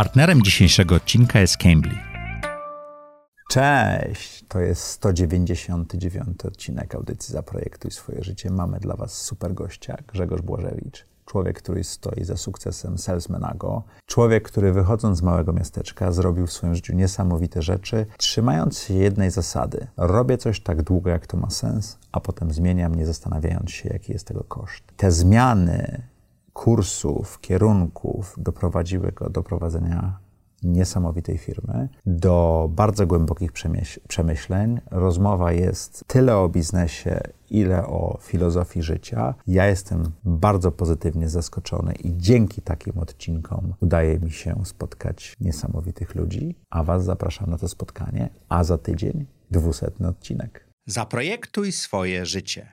Partnerem dzisiejszego odcinka jest Cambly. Cześć! To jest 199 odcinek audycji Zaprojektuj swoje życie. Mamy dla Was super gościa, Grzegorz Błażewicz. Człowiek, który stoi za sukcesem Salesmanago. Człowiek, który wychodząc z małego miasteczka zrobił w swoim życiu niesamowite rzeczy, trzymając się jednej zasady. Robię coś tak długo, jak to ma sens, a potem zmieniam, nie zastanawiając się, jaki jest tego koszt. Te zmiany kursów, kierunków doprowadziły go do prowadzenia niesamowitej firmy, do bardzo głębokich przemyśleń. Rozmowa jest tyle o biznesie, ile o filozofii życia. Ja jestem bardzo pozytywnie zaskoczony i dzięki takim odcinkom udaje mi się spotkać niesamowitych ludzi, a Was zapraszam na to spotkanie, a za tydzień dwusetny odcinek. Zaprojektuj swoje życie.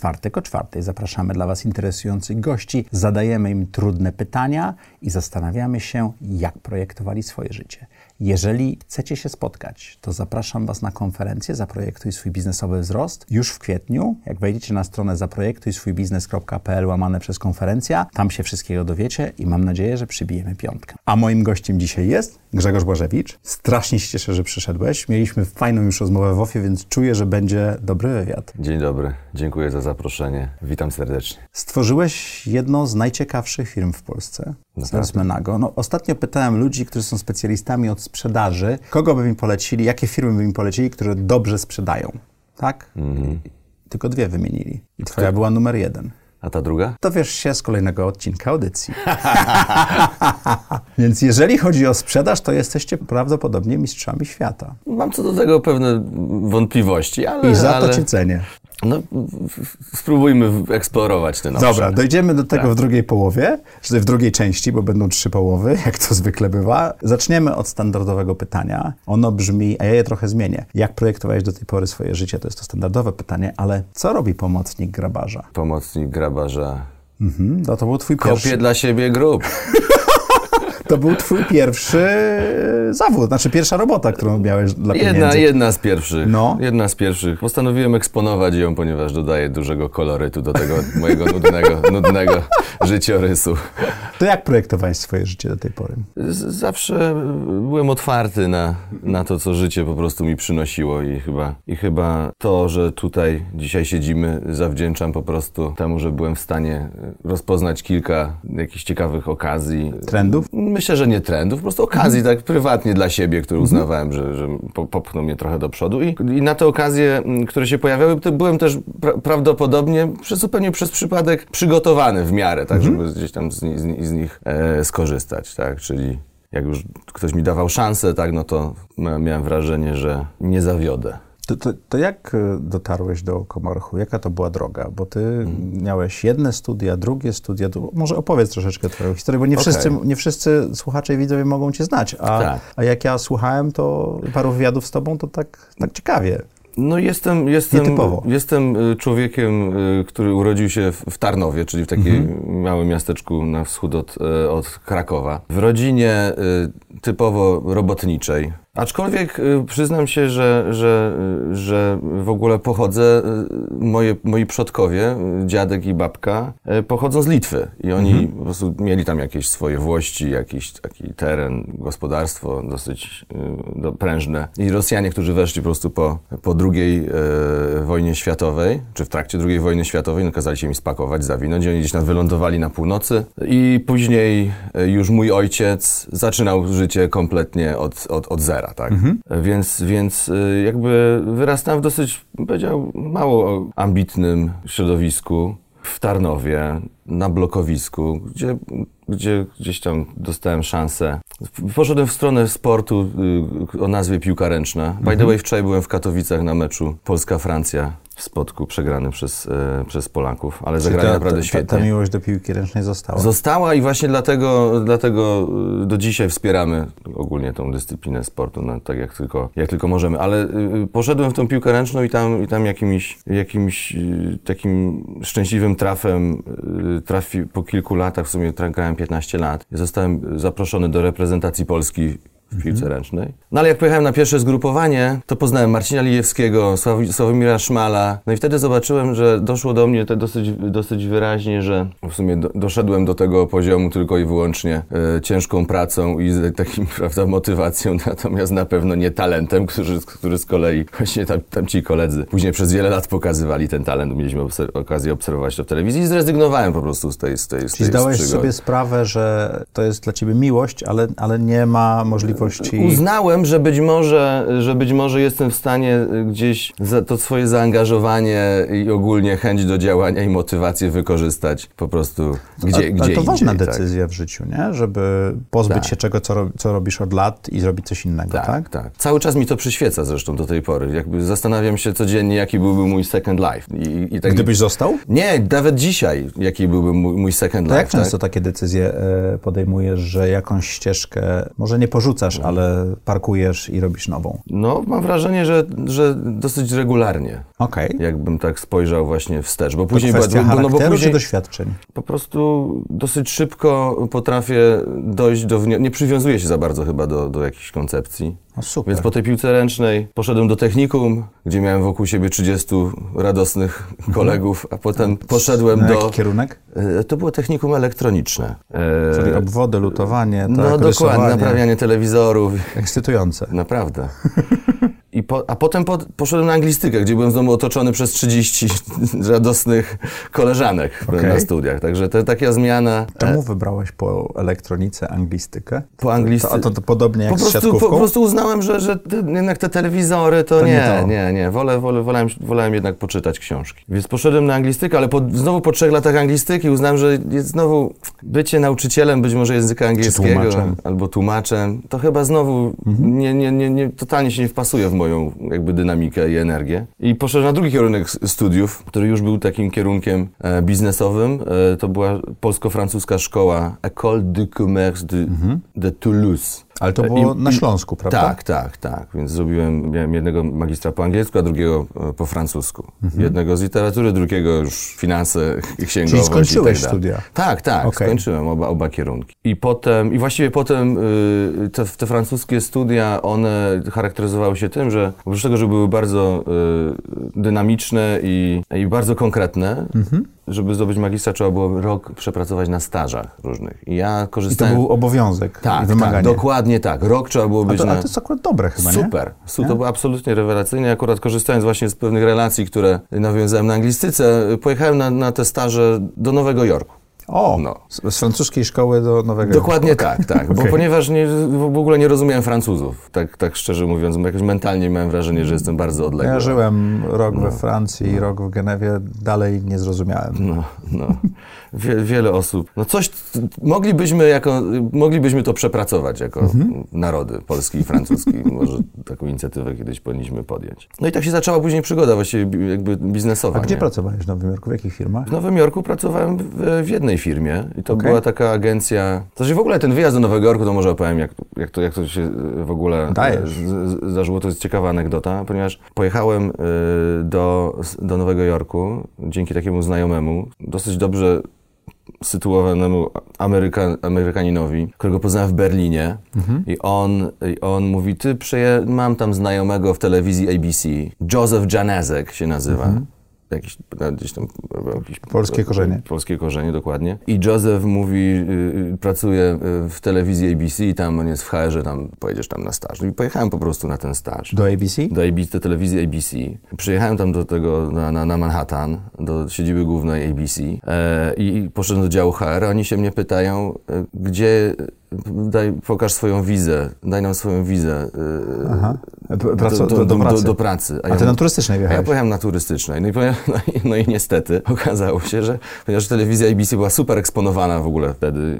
czwartek o czwartej zapraszamy dla Was interesujących gości, zadajemy im trudne pytania i zastanawiamy się, jak projektowali swoje życie. Jeżeli chcecie się spotkać, to zapraszam Was na konferencję Zaprojektuj swój biznesowy wzrost już w kwietniu. Jak wejdziecie na stronę zaprojektujswójbiznes.pl łamane przez konferencja, tam się wszystkiego dowiecie i mam nadzieję, że przybijemy piątkę. A moim gościem dzisiaj jest Grzegorz Błażewicz. Strasznie się cieszę, że przyszedłeś. Mieliśmy fajną już rozmowę w OFIE, więc czuję, że będzie dobry wywiad. Dzień dobry, dziękuję za zaproszenie. Witam serdecznie. Stworzyłeś jedno z najciekawszych firm w Polsce. Salesmanago. No, ostatnio pytałem ludzi, którzy są specjalistami od sprzedaży, kogo by mi polecili, jakie firmy by mi polecili, które dobrze sprzedają. Tak? Mhm. Tylko dwie wymienili. I twoja Kto? była numer jeden. A ta druga? To wiesz się z kolejnego odcinka audycji. Więc jeżeli chodzi o sprzedaż, to jesteście prawdopodobnie mistrzami świata. Mam co do tego pewne wątpliwości, ale... I za ale... to cię cenię. No, spróbujmy eksplorować ten obszar. Dobra, dojdziemy do tego tak. w drugiej połowie, czy w drugiej części, bo będą trzy połowy, jak to zwykle bywa. Zaczniemy od standardowego pytania. Ono brzmi, a ja je trochę zmienię. Jak projektowałeś do tej pory swoje życie? To jest to standardowe pytanie, ale co robi pomocnik grabarza? Pomocnik grabarza... Mhm, no to był twój pierwszy. Kopie dla siebie grób. To był twój pierwszy zawód, znaczy pierwsza robota, którą miałeś dla jedna, pieniędzy. Jedna z pierwszych. No. Jedna z pierwszych. Postanowiłem eksponować ją, ponieważ dodaje dużego kolorytu do tego mojego nudnego, nudnego życiorysu. To jak projektowałeś swoje życie do tej pory? Zawsze byłem otwarty na, na to, co życie po prostu mi przynosiło i chyba, i chyba to, że tutaj dzisiaj siedzimy, zawdzięczam po prostu temu, że byłem w stanie rozpoznać kilka jakichś ciekawych okazji. Trendów? Myślę, że nie trendów, po prostu okazji mhm. tak prywatnie dla siebie, które mhm. uznawałem, że, że popchnął mnie trochę do przodu. I, i na te okazje, które się pojawiały, byłem też pra prawdopodobnie przez, zupełnie przez przypadek przygotowany w miarę, tak, mhm. żeby gdzieś tam z, z, z nich e, skorzystać, tak, czyli jak już ktoś mi dawał szansę, tak, no to miałem wrażenie, że nie zawiodę. To, to, to, jak e, dotarłeś do Komorchu? Jaka to była droga? Bo ty hmm. miałeś jedne studia, drugie studia. Może opowiedz troszeczkę twoją historię, bo nie, okay. wszyscy, nie wszyscy słuchacze i widzowie mogą cię znać. A, tak. a jak ja słuchałem to paru wywiadów z tobą, to tak, tak ciekawie. No jestem, jestem, jestem y, człowiekiem, y, który urodził się w Tarnowie, czyli w takim mhm. małym miasteczku na wschód od, od Krakowa. W rodzinie typowo robotniczej. Aczkolwiek y, przyznam się, że, że, że w ogóle pochodzę, y, moje, moi przodkowie, dziadek i babka, y, pochodzą z Litwy i oni mhm. po prostu mieli tam jakieś swoje włości, jakiś taki teren, gospodarstwo dosyć prężne. I Rosjanie, którzy weszli po prostu po, po II wojnie światowej, czy w trakcie II wojny światowej, no kazali się mi spakować, zawinąć. Oni gdzieś tam wylądowali na północy i później już mój ojciec zaczynał życie kompletnie od, od, od zera tak? Mhm. Więc, więc y, jakby wyrastałem w dosyć, powiedział, mało ambitnym środowisku w Tarnowie, na blokowisku, gdzie, gdzie gdzieś tam dostałem szansę. Poszedłem w stronę sportu y, o nazwie piłka ręczna. By the mhm. way, wczoraj byłem w Katowicach na meczu Polska-Francja w spotku przegrany przez, e, przez Polaków, ale zagrali ta, naprawdę świetnie. Ta, ta miłość do piłki ręcznej została. Została i właśnie dlatego, dlatego e, do dzisiaj wspieramy ogólnie tą dyscyplinę sportu, no, tak jak tylko, jak tylko możemy. Ale y, poszedłem w tą piłkę ręczną i tam, i tam jakimś, jakimś y, takim szczęśliwym trafem y, trafi po kilku latach, w sumie grałem 15 lat, zostałem zaproszony do reprezentacji Polski w piłce mhm. ręcznej. No ale jak pojechałem na pierwsze zgrupowanie, to poznałem Marcina Lijewskiego, Sławomira Szmala. No i wtedy zobaczyłem, że doszło do mnie to dosyć, dosyć wyraźnie, że w sumie do, doszedłem do tego poziomu tylko i wyłącznie e, ciężką pracą i z takim, prawda, motywacją, natomiast na pewno nie talentem, który, który z kolei właśnie tam, tam ci koledzy później przez wiele lat pokazywali ten talent. Mieliśmy obser okazję obserwować to w telewizji i zrezygnowałem po prostu z tej z tej, z Czyli zdałeś sobie sprawę, że to jest dla ciebie miłość, ale, ale nie ma możliwości możliwości. Uznałem, że być może, że być może jestem w stanie gdzieś to swoje zaangażowanie i ogólnie chęć do działania i motywację wykorzystać po prostu gdzie, ale, gdzie ale to indziej, ważna tak. decyzja w życiu, nie? Żeby pozbyć tak. się czego, co, co robisz od lat i zrobić coś innego, tak, tak? Tak, Cały czas mi to przyświeca zresztą do tej pory. Jakby zastanawiam się codziennie, jaki byłby mój second life. I, i tak... Gdybyś został? Nie, nawet dzisiaj, jaki byłby mój, mój second to life. Jak często tak? takie decyzje e, podejmujesz, że jakąś ścieżkę może nie porzucasz, ale parkujesz i robisz nową? No, mam wrażenie, że, że dosyć regularnie. Okej. Okay. Jakbym tak spojrzał właśnie wstecz. Bo później... To kwestia bo, no bo później, czy doświadczeń? Po prostu dosyć szybko potrafię dojść do... Nie przywiązuję się za bardzo chyba do, do jakichś koncepcji. No super. Więc po tej piłce ręcznej poszedłem do technikum, gdzie miałem wokół siebie 30 radosnych mhm. kolegów, a potem poszedłem Na do... jaki kierunek? E, to było technikum elektroniczne. E, Czyli obwody, lutowanie, tak, No dokładnie, naprawianie telewizorów. Ekscytujące. Naprawdę. I po, a potem po, poszedłem na anglistykę, gdzie byłem znowu otoczony przez 30 radosnych koleżanek okay. na studiach. Także to taka zmiana. Czemu wybrałeś po elektronice anglistykę? Po anglistyce. A to, to, podobnie jak po prostu, z siatkówką? Po prostu uznałem, że, że te, jednak te telewizory to, to nie, nie, nie, nie. Wolę, wolę, wolałem, wolałem jednak poczytać książki. Więc poszedłem na anglistykę, ale po, znowu po trzech latach anglistyki uznałem, że jest znowu bycie nauczycielem być może języka angielskiego tłumaczem. albo tłumaczem, to chyba znowu mhm. nie, nie, nie, nie, totalnie się nie wpasuje w moją jakby dynamikę i energię. I poszedłem na drugi kierunek studiów, który już był takim kierunkiem e, biznesowym. E, to była polsko-francuska szkoła École de Commerce de, mhm. de Toulouse. Ale to było I, na Śląsku, prawda? Tak, tak, tak. Więc zrobiłem, miałem jednego magistra po angielsku, a drugiego e, po francusku. Mhm. Jednego z literatury, drugiego już finanse, księgowość Czyli skończyłeś i tak studia? Tak, tak, okay. skończyłem oba, oba kierunki. I potem, i właściwie potem y, te, te, francuskie studia, one charakteryzowały się tym, że oprócz tego, że były bardzo y, dynamiczne i, i bardzo konkretne, mhm żeby zdobyć magistra, trzeba było rok przepracować na stażach różnych. I ja korzystałem... I to był obowiązek tak, i wymaganie. Tak, dokładnie tak. Rok trzeba było być a to, na... A to jest akurat dobre chyba, Super. nie? Super. To było absolutnie rewelacyjne. Akurat korzystając właśnie z pewnych relacji, które nawiązałem na anglistyce, pojechałem na, na te staże do Nowego Jorku. O, no. z, francuskiej szkoły do Nowego Dokładnie tak, tak. Bo ponieważ nie, w ogóle nie rozumiałem Francuzów, tak, tak szczerze mówiąc, jakoś mentalnie miałem wrażenie, że jestem bardzo odległy. Ja żyłem rok no. we Francji, rok w Genewie, dalej nie zrozumiałem. No, no. Wie, wiele osób. No coś, moglibyśmy, jako, moglibyśmy to przepracować jako mhm. narody polski i francuski. Może taką inicjatywę kiedyś powinniśmy podjąć. No i tak się zaczęła później przygoda właściwie jakby biznesowa. A gdzie nie? pracowałeś w Nowym Jorku? W jakich firmach? W Nowym Jorku pracowałem w, w jednej firmie i to okay. była taka agencja... Znaczy w ogóle ten wyjazd do Nowego Jorku, to może opowiem, jak, jak, to, jak to się w ogóle z, zdarzyło. To jest ciekawa anegdota, ponieważ pojechałem y, do, do Nowego Jorku dzięki takiemu znajomemu. Dosyć dobrze sytuowanemu Ameryka, Amerykaninowi, którego poznałem w Berlinie mhm. i, on, i on mówi, ty przeje, mam tam znajomego w telewizji ABC, Joseph Janezek się nazywa. Mhm jakiś, gdzieś tam... Jakieś, polskie korzenie. Polskie korzenie, dokładnie. I Joseph mówi, y, pracuje w telewizji ABC i tam on jest w HR-ze, tam pojedziesz tam na staż. I pojechałem po prostu na ten staż. Do ABC? Do ABC, do telewizji ABC. Przyjechałem tam do tego, na, na, na Manhattan, do siedziby głównej ABC e, i poszedłem do działu HR, oni się mnie pytają, e, gdzie daj, pokaż swoją wizę, daj nam swoją wizę. Aha. Do, do, do, pracy. do, pracy. A, ja, A ty na turystycznej wjechałeś? A ja pojechałem na turystycznej. No i, no, i, no i niestety okazało się, że ponieważ telewizja ABC była super eksponowana w ogóle wtedy,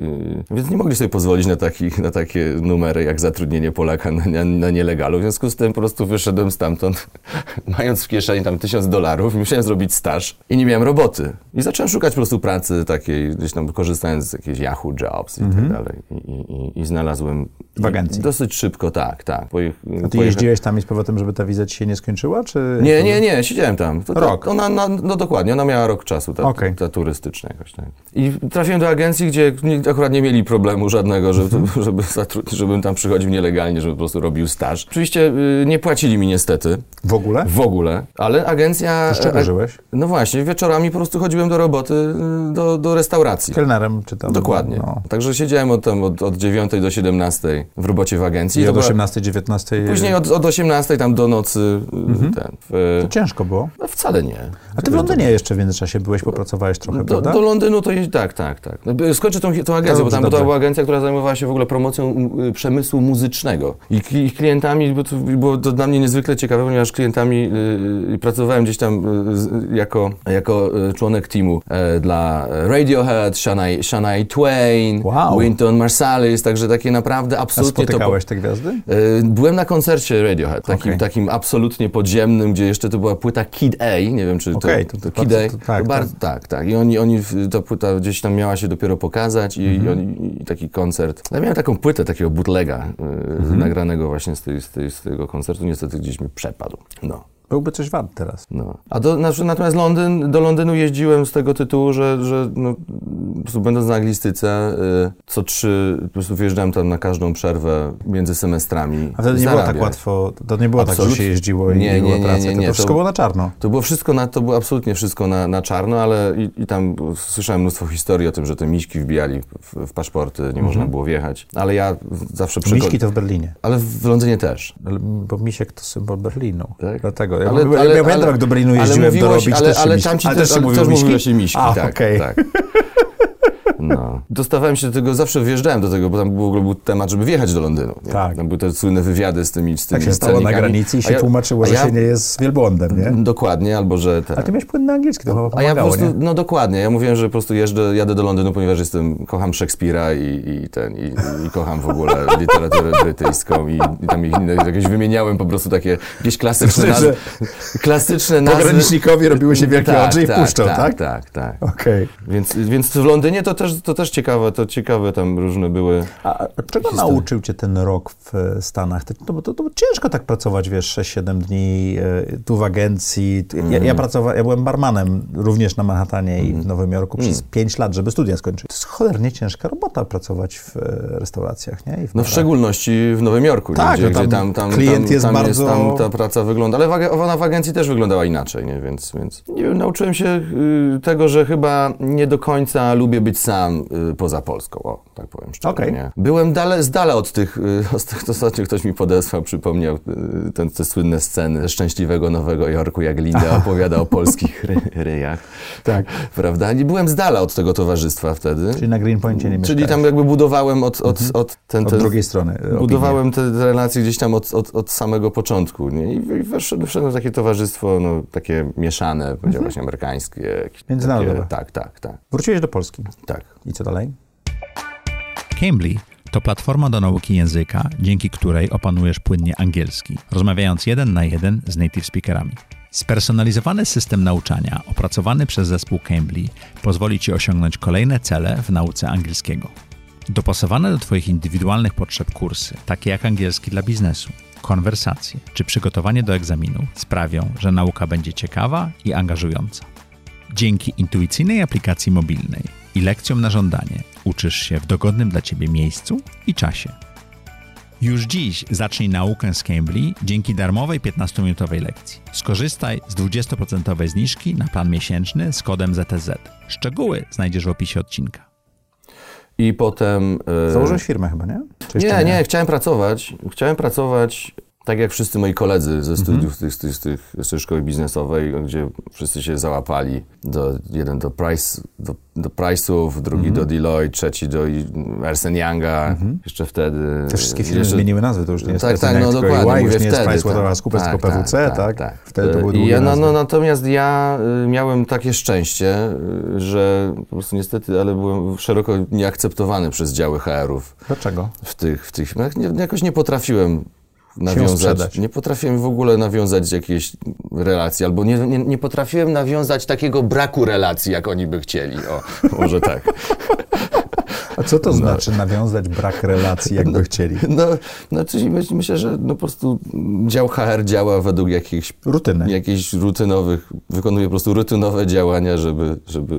więc nie mogli sobie pozwolić na, takich, na takie numery jak zatrudnienie Polaka na, na, na nielegalu. W związku z tym po prostu wyszedłem stamtąd, mając w kieszeni tam tysiąc dolarów i musiałem zrobić staż i nie miałem roboty. I zacząłem szukać po prostu pracy takiej, gdzieś tam korzystając z jakichś Yahoo Jobs i tak mhm. dalej. I, i, I, znalazłem... W agencji? Dosyć szybko, tak, tak. Poje, A ty jeździłeś tam i z powrotem, żeby ta wiza ci się nie skończyła, czy... Nie, nie, nie, siedziałem tam. To, rok? ona, na, no dokładnie, ona miała rok czasu, ta, okay. ta turystyczna jakoś tak. I trafiłem do agencji, gdzie akurat nie mieli problemu żadnego, żeby, mhm. żeby żebym tam przychodził nielegalnie, żeby po prostu robił staż. Oczywiście y, nie płacili mi niestety. W ogóle? W ogóle, ale agencja... Z czego żyłeś? No właśnie, wieczorami po prostu chodziłem do roboty, y, do, do restauracji. Kelnerem czy tam? Dokładnie. No. Także siedziałem od, tam, od, od 9 do 17 w robocie w agencji. I od 18, 19? Później od, od 18 tam do nocy. Y, mhm. Ten, w... To ciężko było? No wcale nie. A ty w Londynie to... jeszcze w międzyczasie byłeś, popracowałeś trochę, do, prawda? Do Londynu to jest, tak, tak, tak. No, skończę tą, tą agencję, bo tam to była agencja, która zajmowała się w ogóle promocją przemysłu muzycznego. I, i klientami, bo to było to dla mnie niezwykle ciekawe, ponieważ klientami y, pracowałem gdzieś tam y, jako, jako członek teamu y, dla Radiohead, Shania, Shania Twain, wow. Wynton Marsalis, także takie naprawdę absolutnie... A spotykałeś te gwiazdy? Y, byłem na koncercie Radiohead, takim, okay. takim absolutnie podziemnym, gdzie jeszcze to była płyta Kid A, nie wiem czy okay, to, to, to, Kid A. To, tak, bardzo, tak, tak. I oni, oni, ta płyta gdzieś tam miała się dopiero pokazać i, mm -hmm. i, oni, i taki koncert. Ja miałem taką płytę, takiego bootlega mm -hmm. nagranego właśnie z, tej, z, tej, z tego koncertu, niestety gdzieś mi przepadł. No. Byłby coś wart teraz. No. A do, natomiast Londyn, do Londynu jeździłem z tego tytułu, że, że no, po prostu będąc na anglistyce, y, co trzy, po prostu wyjeżdżałem tam na każdą przerwę między semestrami. A wtedy nie było tak łatwo, to nie było absolutnie. tak, że się jeździło i nie, nie, nie, praca. Nie, nie, to, to wszystko było na czarno. To było wszystko, na, to było absolutnie wszystko na, na czarno, ale i, i tam słyszałem mnóstwo historii o tym, że te miśki wbijali w, w paszporty, nie mhm. można było wjechać. Ale ja zawsze... Przekon... Miśki to w Berlinie. Ale w Londynie też. Bo misiek to symbol Berlinu. Tak? Dlatego ja, ale, ale, ja pamiętam, jak do Berlinu jeździłem ale mówiłeś, dorobić, ale, też ale ci ale też, też, też mówiłeś miśki. A, tak, okay. tak. No. Dostawałem się do tego, zawsze wjeżdżałem do tego, bo tam w ogóle był temat, żeby wjechać do Londynu. Nie? Tak. Tam były te słynne wywiady z tymi z tymi Tak się stało na granicy i się ja, tłumaczyło, że ja, się nie jest wielbłądem, nie? Dokładnie, albo że... Te... A ty miałeś płynny angielski, to chyba A ja po prostu, nie? no dokładnie, ja mówiłem, że po prostu jeżdżę, jadę do Londynu, ponieważ jestem, kocham Szekspira i, i ten, i, i, kocham w ogóle literaturę brytyjską i, i tam ich, jakieś wymieniałem po prostu takie, jakieś klasyczne nazwy. Klasyczne nazwy. Pogranicznikowi robiły się wielkie tak, oczy i tak, puszczą, tak? Tak, tak, tak. Okay. Więc, więc w Londynie to też, to też ciekawe, to ciekawe tam różne były. A czego historie. nauczył cię ten rok w e, Stanach? To, to, to, to ciężko tak pracować, wiesz, 6-7 dni e, tu w agencji. Ja, mm. ja, pracowałem, ja byłem barmanem również na Manhattanie mm. i w mhm. Nowym Jorku przez mm. 5 lat, żeby studia skończyć. To jest cholernie ciężka robota pracować w e, restauracjach, nie? no w szczególności w Nowym Jorku, tak, gdzie, no tam, gdzie tam, tam, klient tam, jest tam bardzo... Jest, tam ta praca wygląda, ale ona w agencji też wyglądała inaczej, nie? Więc, więc nie wiem, nauczyłem się y, tego, że chyba nie do końca lubię być sam y, poza Polską. O, tak powiem szczerze. Okay. Nie? Byłem dale, z dala od tych, y, ostatnio ktoś mi podesłał, przypomniał y, ten, te słynne sceny szczęśliwego Nowego Jorku, jak Linda opowiada o polskich ry, ryjach. Tak. Prawda? Nie byłem z dala od tego towarzystwa wtedy. Czyli na Greenpointie nie mieszkałeś. Czyli tam jakby budowałem od, od, mhm. od, ten, od drugiej strony. Budowałem te, te relacje gdzieś tam od, od, od samego początku. Nie? I wszedłem, wszedłem w takie towarzystwo, no, takie mieszane, powiedziałbym mhm. właśnie amerykańskie. Międzynarodowe. tak, tak, tak. Wróciłeś do Polski. Tak. I co dalej? Cambly to platforma do nauki języka, dzięki której opanujesz płynnie angielski, rozmawiając jeden na jeden z native speakerami. Spersonalizowany system nauczania opracowany przez zespół Cambly pozwoli Ci osiągnąć kolejne cele w nauce angielskiego. Dopasowane do Twoich indywidualnych potrzeb kursy, takie jak angielski dla biznesu, konwersacje czy przygotowanie do egzaminu, sprawią, że nauka będzie ciekawa i angażująca. Dzięki intuicyjnej aplikacji mobilnej i lekcjom na żądanie uczysz się w dogodnym dla Ciebie miejscu i czasie. Już dziś zacznij naukę z Cambly dzięki darmowej 15-minutowej lekcji. Skorzystaj z 20% zniżki na plan miesięczny z kodem ZTZ. Szczegóły znajdziesz w opisie odcinka. I potem... Yy... Założyłeś firmę chyba, nie? Nie, nie, nie, chciałem pracować. Chciałem pracować tak jak wszyscy moi koledzy ze studiów mhm. tych, tych, tych, z tej szkoły biznesowej, gdzie wszyscy się załapali, do, jeden do, Price, do, do Price'ów, drugi mhm. do Deloitte, trzeci do Ernst Younga, mhm. jeszcze wtedy... Te wszystkie firmy jeszcze, zmieniły nazwy, to już nie jest tak, tak, no dokładnie, EY, już nie jest PricewaterhouseCoopers, tak, tylko PwC, tak, tak, tak? Wtedy to były długie ja, no, no, Natomiast ja y, miałem takie szczęście, y, że po prostu niestety, ale byłem szeroko nieakceptowany przez działy HR-ów. Dlaczego? W tych, w tych, no, jakoś nie potrafiłem nawiązać. Nie potrafiłem w ogóle nawiązać jakiejś relacji, albo nie, nie, nie, potrafiłem nawiązać takiego braku relacji, jak oni by chcieli. O, może tak. A co to no. znaczy nawiązać brak relacji, jakby no, chcieli? No, znaczy myślę, że no po prostu dział HR działa według jakichś... Rutyny. Jakichś rutynowych, wykonuje po prostu rutynowe działania, żeby, żeby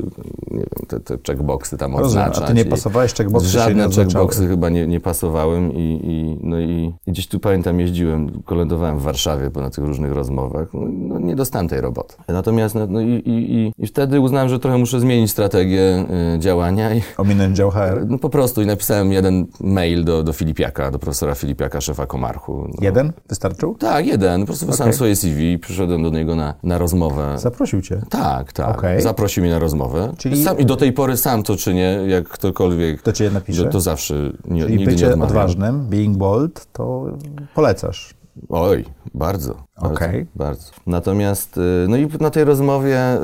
nie wiem, te, te checkboxy tam Rozumiem, odznaczać. A ty nie pasowałeś checkboxy? Żadne checkboxy chyba nie, nie pasowałem i, i, no i, i gdzieś tu pamiętam jeździłem, kolędowałem w Warszawie po na tych różnych rozmowach. No, no nie dostałem tej roboty. Natomiast no, no i, i, i, wtedy uznałem, że trochę muszę zmienić strategię y, działania. I, Ominąć dział HR? No po prostu i napisałem jeden mail do, do Filipiaka, do profesora Filipiaka, szefa Komarchu. No. Jeden? Wystarczył? Tak, jeden. Po prostu wysłałem okay. swoje CV, przyszedłem do niego na, na rozmowę. Zaprosił cię? Tak, tak. Okay. Zaprosił mnie na rozmowę. Czyli... Sam, I do tej pory sam to czynię, jak ktokolwiek. To cię napisze? Że to zawsze nie, Czyli nigdy bycie nie odważnym, being bold, to polecasz. Oj, bardzo. Okej. Okay. Bardzo. Natomiast, y, no i na tej rozmowie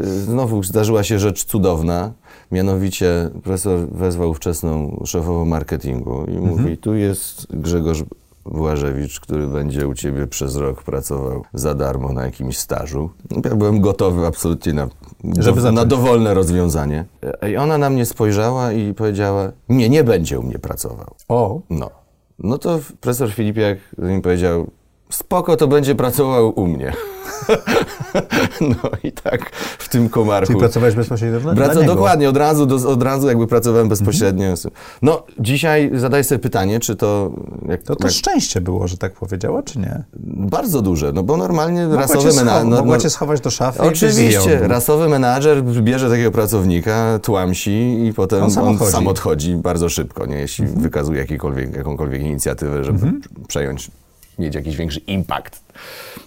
y, znowu zdarzyła się rzecz cudowna. Mianowicie profesor wezwał ówczesną szefową marketingu i mhm. mówi, tu jest Grzegorz Błażewicz, który będzie u ciebie przez rok pracował za darmo na jakimś stażu. Ja byłem gotowy absolutnie na, do, na dowolne rozwiązanie. I ona na mnie spojrzała i powiedziała, nie, nie będzie u mnie pracował. O. No. No to profesor Filipiak mi powiedział, spoko, to będzie pracował u mnie. no i tak w tym komarku. Czyli pracowałeś bezpośrednio dla, Braco, dla Dokładnie, od razu, do, od razu jakby pracowałem bezpośrednio. Mhm. No, dzisiaj zadaję sobie pytanie, czy to... Jak, to to jak... szczęście było, że tak powiedziała, czy nie? Bardzo duże, no bo normalnie mogła rasowy menadżer... No, mogła cię schować do szafy Oczywiście, rasowy menadżer bierze takiego pracownika, tłamsi i potem on sam, on odchodzi. sam odchodzi bardzo szybko, nie? jeśli mhm. wykazuje jakąkolwiek, jakąkolwiek inicjatywę, żeby mhm. przejąć mieć jakiś większy impact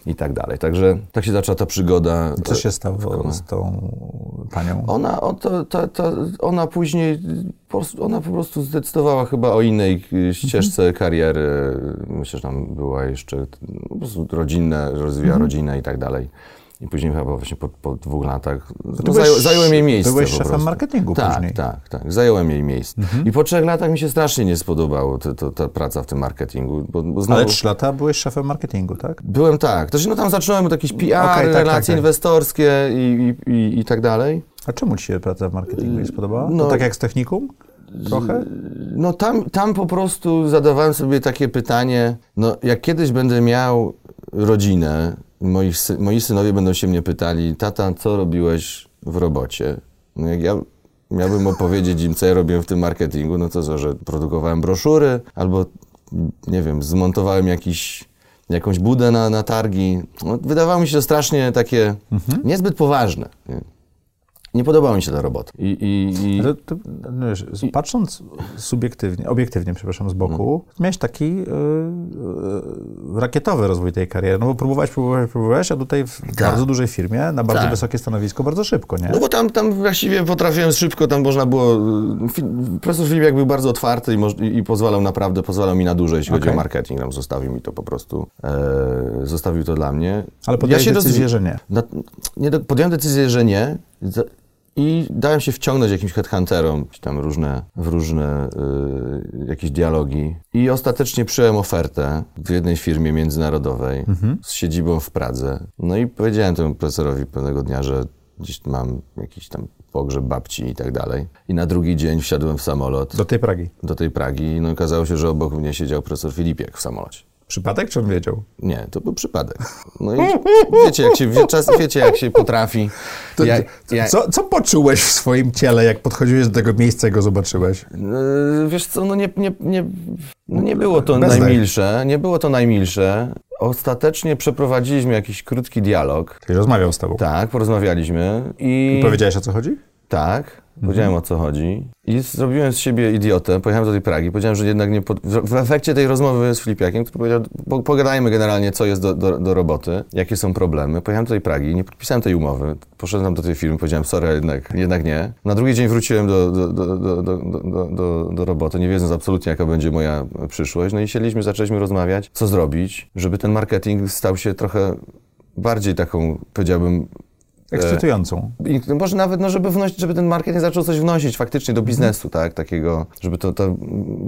i tak dalej. Także tak się zaczęła ta przygoda. Co się stało z tą panią? Ona, o, to, to, to, ona później, ona po prostu zdecydowała chyba o innej ścieżce mhm. kariery. Myślę, że tam była jeszcze po prostu rodzinne, rozwijała mhm. rodzinę i tak dalej. I później chyba właśnie po, po dwóch latach no, byłeś, zająłem jej miejsce. Byłeś szefem marketingu tak, później. Tak, tak, zająłem jej miejsce. Mhm. I po trzech latach mi się strasznie nie spodobało to, to, ta praca w tym marketingu. Bo, bo znowu... Ale trzy lata byłeś szefem marketingu, tak? Byłem tak. To znaczy, no tam zacząłem od jakieś PR, okay, tak, tak, relacje tak, tak, inwestorskie i, i, i, i, tak dalej. A czemu ci się praca w marketingu nie spodobała? No, to tak jak z technikum? Trochę? No tam, tam po prostu zadawałem sobie takie pytanie, no jak kiedyś będę miał rodzinę, moi, moi synowie będą się mnie pytali, tata, co robiłeś w robocie? No jak ja miałbym opowiedzieć im, co ja robiłem w tym marketingu, no to co, że produkowałem broszury, albo nie wiem, zmontowałem jakiś, jakąś budę na, na targi. No, wydawało mi się to strasznie takie mhm. niezbyt poważne. Nie? Nie podobała mi się ta robota. I, i, i... To, to, no wiesz, patrząc subiektywnie, obiektywnie, przepraszam, z boku, no. miałeś taki yy, yy, rakietowy rozwój tej kariery, no bo próbowałeś, próbowałeś, próbowałeś, a tutaj w tak. bardzo dużej firmie, na bardzo tak. wysokie stanowisko, bardzo szybko, nie? No bo tam, tam właściwie potrafiłem szybko, tam można było... Profesor Filipiak był bardzo otwarty i, moż, i, i, pozwalał naprawdę, pozwalał mi na dłużej, jeśli okay. chodzi o marketing, tam zostawił mi to po prostu, e, zostawił to dla mnie. Ale podjąłeś ja decyzję, że nie. Na, nie. Podjąłem decyzję, że nie, i dałem się wciągnąć jakimś headhunterom, tam różne, w różne y, jakieś dialogi. I ostatecznie przyjąłem ofertę w jednej firmie międzynarodowej mhm. z siedzibą w Pradze. No i powiedziałem temu profesorowi pewnego dnia, że gdzieś mam jakiś tam pogrzeb babci i tak dalej. I na drugi dzień wsiadłem w samolot. Do tej Pragi? Do tej Pragi. No i okazało się, że obok mnie siedział profesor Filipiek w samolocie. Przypadek, czy on wiedział? Nie, to był przypadek. No i wiecie, jak się, wie, czas, wiecie, jak się potrafi. To, ja, ja... Co, co poczułeś w swoim ciele, jak podchodziłeś do tego miejsca i go zobaczyłeś? Yy, wiesz co, no nie, nie, nie, no nie było to Bez najmilsze, nie było to najmilsze. Ostatecznie przeprowadziliśmy jakiś krótki dialog. Czyli rozmawiał z tobą? Tak, porozmawialiśmy i... I powiedziałeś, o co chodzi? Tak. Powiedziałem o co chodzi i zrobiłem z siebie idiotę, pojechałem do tej Pragi, powiedziałem, że jednak nie... Pod... W efekcie tej rozmowy z Filipiakiem, który powiedział, po, pogadajmy generalnie, co jest do, do, do, roboty, jakie są problemy. Pojechałem do tej Pragi, nie podpisałem tej umowy, poszedłem do tej firmy, powiedziałem, sorry, jednak, jednak nie. Na drugi dzień wróciłem do, do, do, do, do, do, do, do roboty, nie wiedząc absolutnie, jaka będzie moja przyszłość. No i siedliśmy, zaczęliśmy rozmawiać, co zrobić, żeby ten marketing stał się trochę bardziej taką, powiedziałbym, Ekscytującą. I może nawet, no, żeby, wnosić, żeby ten marketing zaczął coś wnosić faktycznie do biznesu, mhm. tak, takiego, żeby to, to,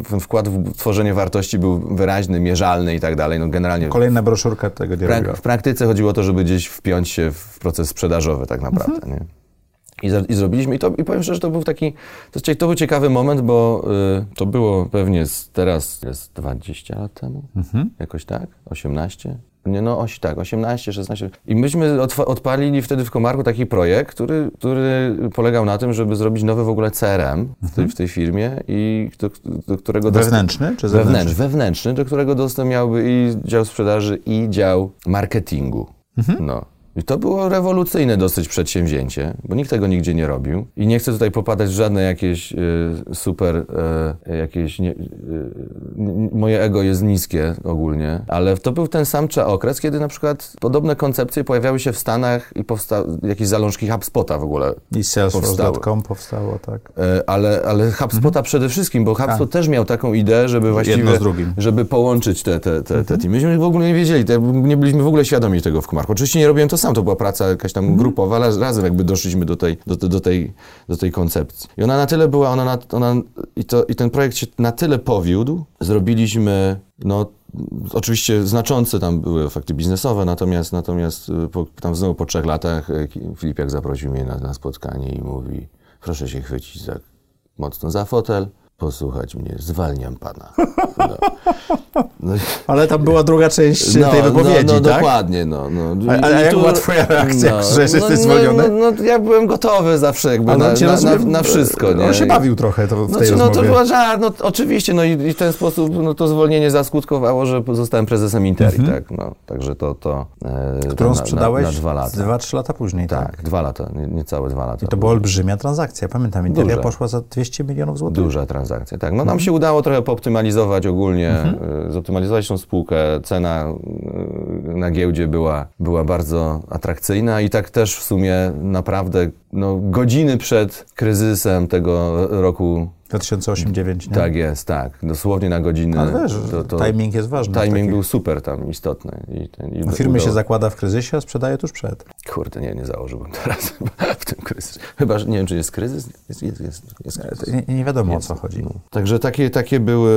ten wkład w tworzenie wartości był wyraźny, mierzalny i tak dalej, no generalnie. Kolejna broszurka tego nie W praktyce chodziło o to, żeby gdzieś wpiąć się w proces sprzedażowy tak naprawdę, mhm. nie? I, za, I, zrobiliśmy, i, to, i powiem szczerze, że to był taki, to, to był ciekawy moment, bo y, to było pewnie z, teraz jest 20 lat temu, mhm. jakoś tak, 18, nie, no oś, tak, 18, 16. I myśmy odpalili wtedy w Komarku taki projekt, który, który polegał na tym, żeby zrobić nowy w ogóle CRM w tej, w tej firmie i do, do którego... Wewnętrzny czy zewnętrzny? Wewnętrzny, wewnętrzny, do którego dostęp miałby i dział sprzedaży i dział marketingu. Mhm. No. I to było rewolucyjne dosyć przedsięwzięcie, bo nikt tego nigdzie nie robił. I nie chcę tutaj popadać w żadne jakieś y, super, y, jakieś... Nie, y, moje ego jest niskie ogólnie, ale to był ten sam okres, kiedy na przykład podobne koncepcje pojawiały się w Stanach i powstały jakieś zalążki HubSpota w ogóle I Salesforce.com powstało, tak. ale, ale HubSpota mhm. przede wszystkim, bo HubSpot A. też miał taką ideę, żeby właściwie... żeby połączyć te, te, te, te mhm. teamy. Myśmy w ogóle nie wiedzieli, nie byliśmy w ogóle świadomi tego w Kumarku. Oczywiście nie robiłem to sam, to była praca jakaś tam grupowa, ale razem jakby doszliśmy do tej, do, do, tej, do tej koncepcji. I ona na tyle była, ona, na, ona i, to, i ten projekt się na tyle powiódł, zrobiliśmy, no Oczywiście znaczące tam były efekty biznesowe, natomiast, natomiast y, po, tam znowu po trzech latach y, Filipiak zaprosił mnie na, na spotkanie i mówi, proszę się chwycić za, mocno za fotel, posłuchać mnie, zwalniam pana. No. No. Ale tam była druga część no, tej wypowiedzi, no, no, tak? dokładnie, no. no. A, a jak była twoja reakcja, no, że jesteś no, zwolniony? No, no, ja byłem gotowy zawsze jakby na, na, na, na, wszystko, nie? On się bawił trochę to, w no, tej No rozmowie. to była żart, no oczywiście, no i, i, w ten sposób no, to zwolnienie zaskutkowało, że zostałem prezesem Interi, mhm. tak, no. Także to... to e, Którą sprzedałeś na, dwa lata. Dwa, trzy lata później, tak? Tak, dwa lata, niecałe nie dwa lata. I to była olbrzymia transakcja, pamiętam, Interia poszła za 200 milionów złotych. Duża transakcja, tak. No nam się udało trochę pooptymalizować ogólnie, mhm. Zoptymalizować tą spółkę, cena e, na giełdzie była, była bardzo atrakcyjna i tak też w sumie naprawdę no, godziny przed kryzysem tego roku 2008-2009, nie? Tak jest, tak. Dosłownie na godzinę. Ale wiesz, to, to timing jest ważny. Timing był super tam, istotny. I i no, firmy udało. się zakłada w kryzysie, a sprzedaje tuż przed. Kurde, nie, nie założyłbym teraz w tym kryzysie. Chyba, że nie wiem, czy jest kryzys? Jest, jest, jest, jest kryzys. Nie, nie wiadomo, jest, o co chodzi. No. Także takie, takie, były,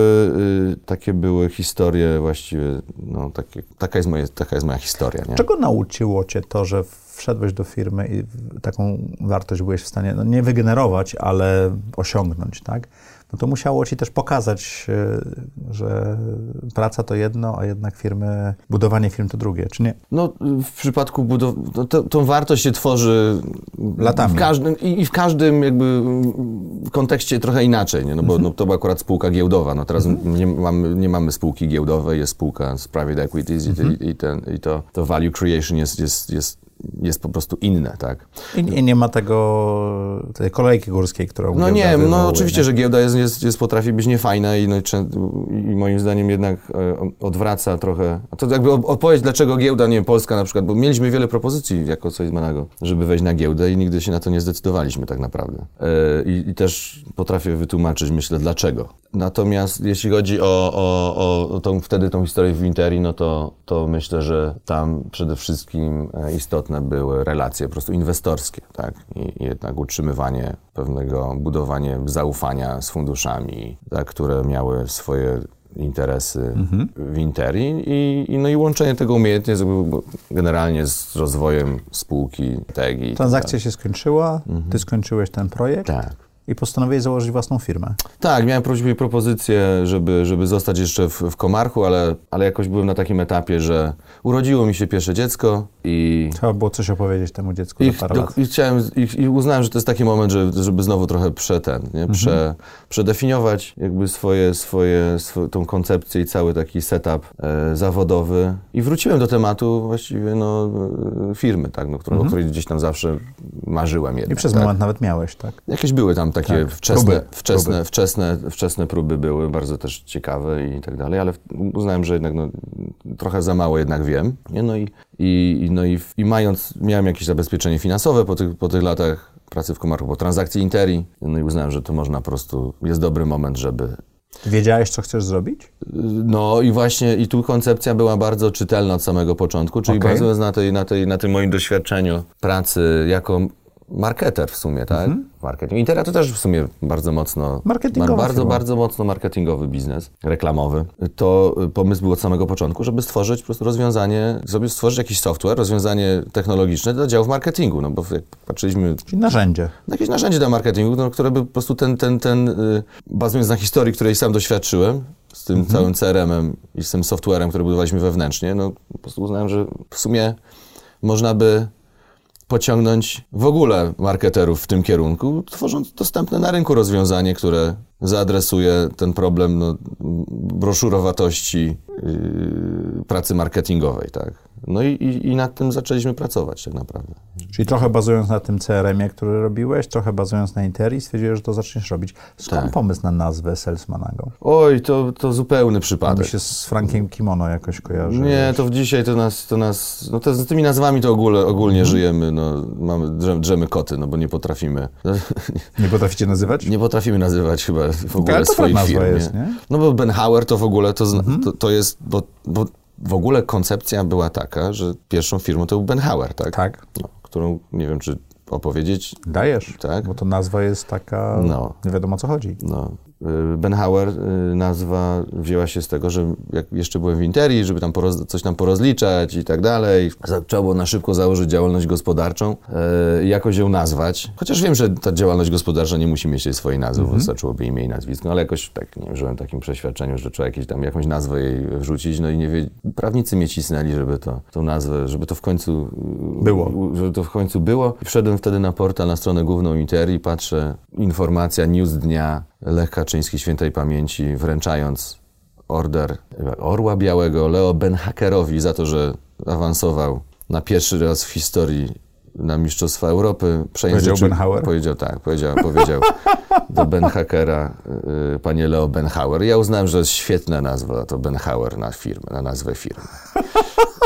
y, takie były historie właściwie, no, takie, taka, jest moje, taka jest moja historia. Nie? Czego nauczyło cię to, że wszedłeś do firmy i taką wartość byłeś w stanie no nie wygenerować, ale osiągnąć, tak? no to musiało ci też pokazać, e, że praca to jedno, a jednak firmy, budowanie firm to drugie, czy nie? No, w przypadku no, tą wartość się tworzy latami. W każdym, i, w każdym jakby kontekście trochę inaczej, nie? No bo mhm. no, to była akurat spółka giełdowa, no teraz mhm. nie, mamy, nie mamy spółki giełdowej, jest spółka z private equities mhm. i, i, ten, i to, to value creation jest, jest, jest jest po prostu inne, tak? I nie, nie ma tego, tej kolejki górskiej, którą No nie, no oczywiście, nie? że giełda jest, jest, jest, potrafi być niefajna i, no, i moim zdaniem jednak e, odwraca trochę, to jakby odpowiedź, dlaczego giełda, nie Polska na przykład, bo mieliśmy wiele propozycji jako coś Manego, żeby wejść na giełdę i nigdy się na to nie zdecydowaliśmy tak naprawdę. E, I, i też potrafię wytłumaczyć, myślę, dlaczego. Natomiast jeśli chodzi o, o, o tą, wtedy tą historię w Interi, no to, to myślę, że tam przede wszystkim e, istotne były relacje po prostu inwestorskie, tak? I jednak utrzymywanie pewnego, budowanie zaufania z funduszami, tak? które miały swoje interesy mhm. w Interi i, i, no i łączenie tego umiejętnie generalnie z rozwojem spółki, TEGI. Transakcja tak. się skończyła, mhm. ty skończyłeś ten projekt. Tak. I postanowiłeś założyć własną firmę. Tak, miałem prośbę propozycję, żeby, żeby zostać jeszcze w, w Komarchu, ale, ale jakoś byłem na takim etapie, że urodziło mi się pierwsze dziecko i... Trzeba było coś opowiedzieć temu dziecku I, za parę do, lat. i, chciałem, i, I uznałem, że to jest taki moment, że, żeby znowu trochę prze, ten, nie? Prze, Mhm. przedefiniować jakby swoje, swoje, swo, tą koncepcję i cały taki setup e, zawodowy. I wróciłem do tematu właściwie no, e, firmy, tak, no, którą, o której gdzieś tam zawsze marzyłem jednak. Mhm. I przez tak? moment nawet miałeś, tak? Jakieś były tam takie Tak, wczesne, próby, wczesne, próby. Wczesne, wczesne próby były, bardzo też ciekawe i tak dalej, ale uznałem, że jednak no, trochę za mało jednak wiem. Nie? No, i, i, no i, i mając, miałem jakieś zabezpieczenie finansowe po tych, po tych latach pracy w Komarku, po transakcji Interi, no i uznałem, że to można po prostu, jest dobry moment, żeby Wiedziałeś, co chcesz zrobić? no i właśnie i tu koncepcja była bardzo czytelna od samego początku, czyli Okej. bazując na, tej, na, tej, na tym moim doświadczeniu pracy jako marketer w sumie, tak? Marketing. Intera to też w sumie bardzo mocno... Marketingowa Bardzo, firma. bardzo mocno marketingowy biznes, reklamowy. To y, pomysł był od samego początku, żeby stworzyć po prostu rozwiązanie, żeby stworzyć jakiś software, rozwiązanie technologiczne dla działów marketingu, no bo jak patrzyliśmy Czyli narzędzie. na jakieś narzędzie do marketingu, no, które by po prostu ten, ten, ten y, bazując na historii, której sam doświadczyłem, z tym całym CRM-em i z tym software'em, który budowaliśmy wewnętrznie, no po prostu uznałem, że w sumie można by pociągnąć w ogóle marketerów w tym kierunku, tworząc dostępne na rynku rozwiązanie, które zaadresuje ten problem no, broszurowatości yy, pracy marketingowej, tak. No i, i, i nad tym zaczęliśmy pracować tak naprawdę. Czyli trochę bazując na tym CRM-ie, który robiłeś, trochę bazując na Interi, stwierdziłeś, że to zaczniesz robić. Skąd Tak. pomysł na nazwę Salesmanago? Oj, to, to zupełny To mi przypadek. się z Frankiem Kimono jakoś kojarzy. Nie, to w dzisiaj to nas, to nas no to z tymi nazwami to ogóle, ogólnie żyjemy, no, mamy, drzemy, koty, no bo nie potrafimy, Nie potraficie nazywać? nie potrafimy nazywać chyba w ogóle swoich tak nazwa firm, jest, nie? No bo Ben Hauer to w ogóle, to, zna- to, to jest, bo, bo w ogóle koncepcja była taka, że pierwszą firmą to był Ben Hauer, tak? Tak. No, którą, nie wiem, czy opowiedzieć, Dajesz, Tak. bo to nazwa jest taka, No. nie wiadomo o co chodzi. No, y, Ben Hauer, y, nazwa wzięła się z tego, że jak jeszcze byłem w Interi, żeby tam poroz, coś tam porozliczać i tak dalej, trzeba było na szybko założyć działalność gospodarczą y, i jakoś ją nazwać. Chociaż wiem, że ta działalność gospodarcza nie musi mieć tej swojej nazwy, Mhm. wystarczyłoby imię i nazwisko, ale jakoś tak, nie wiem, żyłem w takim przeświadczeniu, że trzeba jakieś tam, jakąś nazwę jej wrzucić, no i nie wie, prawnicy mnie cisnęli, żeby to, tą nazwę, żeby to w końcu y, Było. żeby to w końcu było. I wszedłem wtedy na portal, na stronę główną Interi, patrzę, informacja, news dnia, Lech Kaczyński świętej pamięci, wręczając order Orła Białego Leo Benhakerowi za to, że awansował na pierwszy raz w historii na Mistrzostwa Europy. Powiedział Benhauer? Powiedział tak, powiedział, powiedział do Benhakera, y, panie Leo Benhauer. Ja uznałem, że jest świetna nazwa to Benhauer na firmę, na nazwę firmy.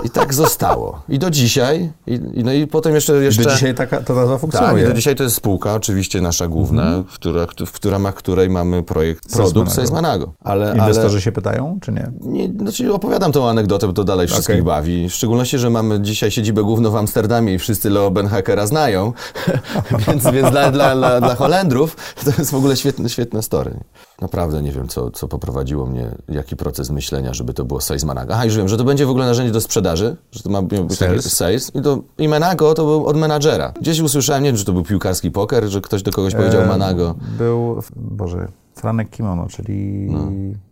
I tak zostało. I do dzisiaj, i, i, no i potem jeszcze... jeszcze Do dzisiaj taka, ta nazwa tak, funkcjonuje. i do dzisiaj to jest spółka, oczywiście nasza główna, w, która, w, ramach której mamy projekt, produkt. Salesmanago. Ale, Inwestorzy ale się pytają, czy nie? nie, znaczy opowiadam tą anegdotę, bo to dalej wszystkich Okej. bawi. W szczególności, że mamy dzisiaj siedzibę główną w Amsterdamie i wszyscy Leo Benhakera znają, więc, więc dla, dla, dla, Holendrów to jest w ogóle świetne, świetne story. Naprawdę nie wiem, co, co poprowadziło mnie, jaki proces myślenia, żeby to było Salesmanago. Aha, już wiem, że to będzie w ogóle narzędzie do sprzedaży, że to ma być Sales. sales i to i Manago to był od menadżera. Gdzieś usłyszałem, nie wiem, czy to był piłkarski poker, że ktoś do kogoś powiedział E, Manago. Był, Boże, Franek Kimono, czyli...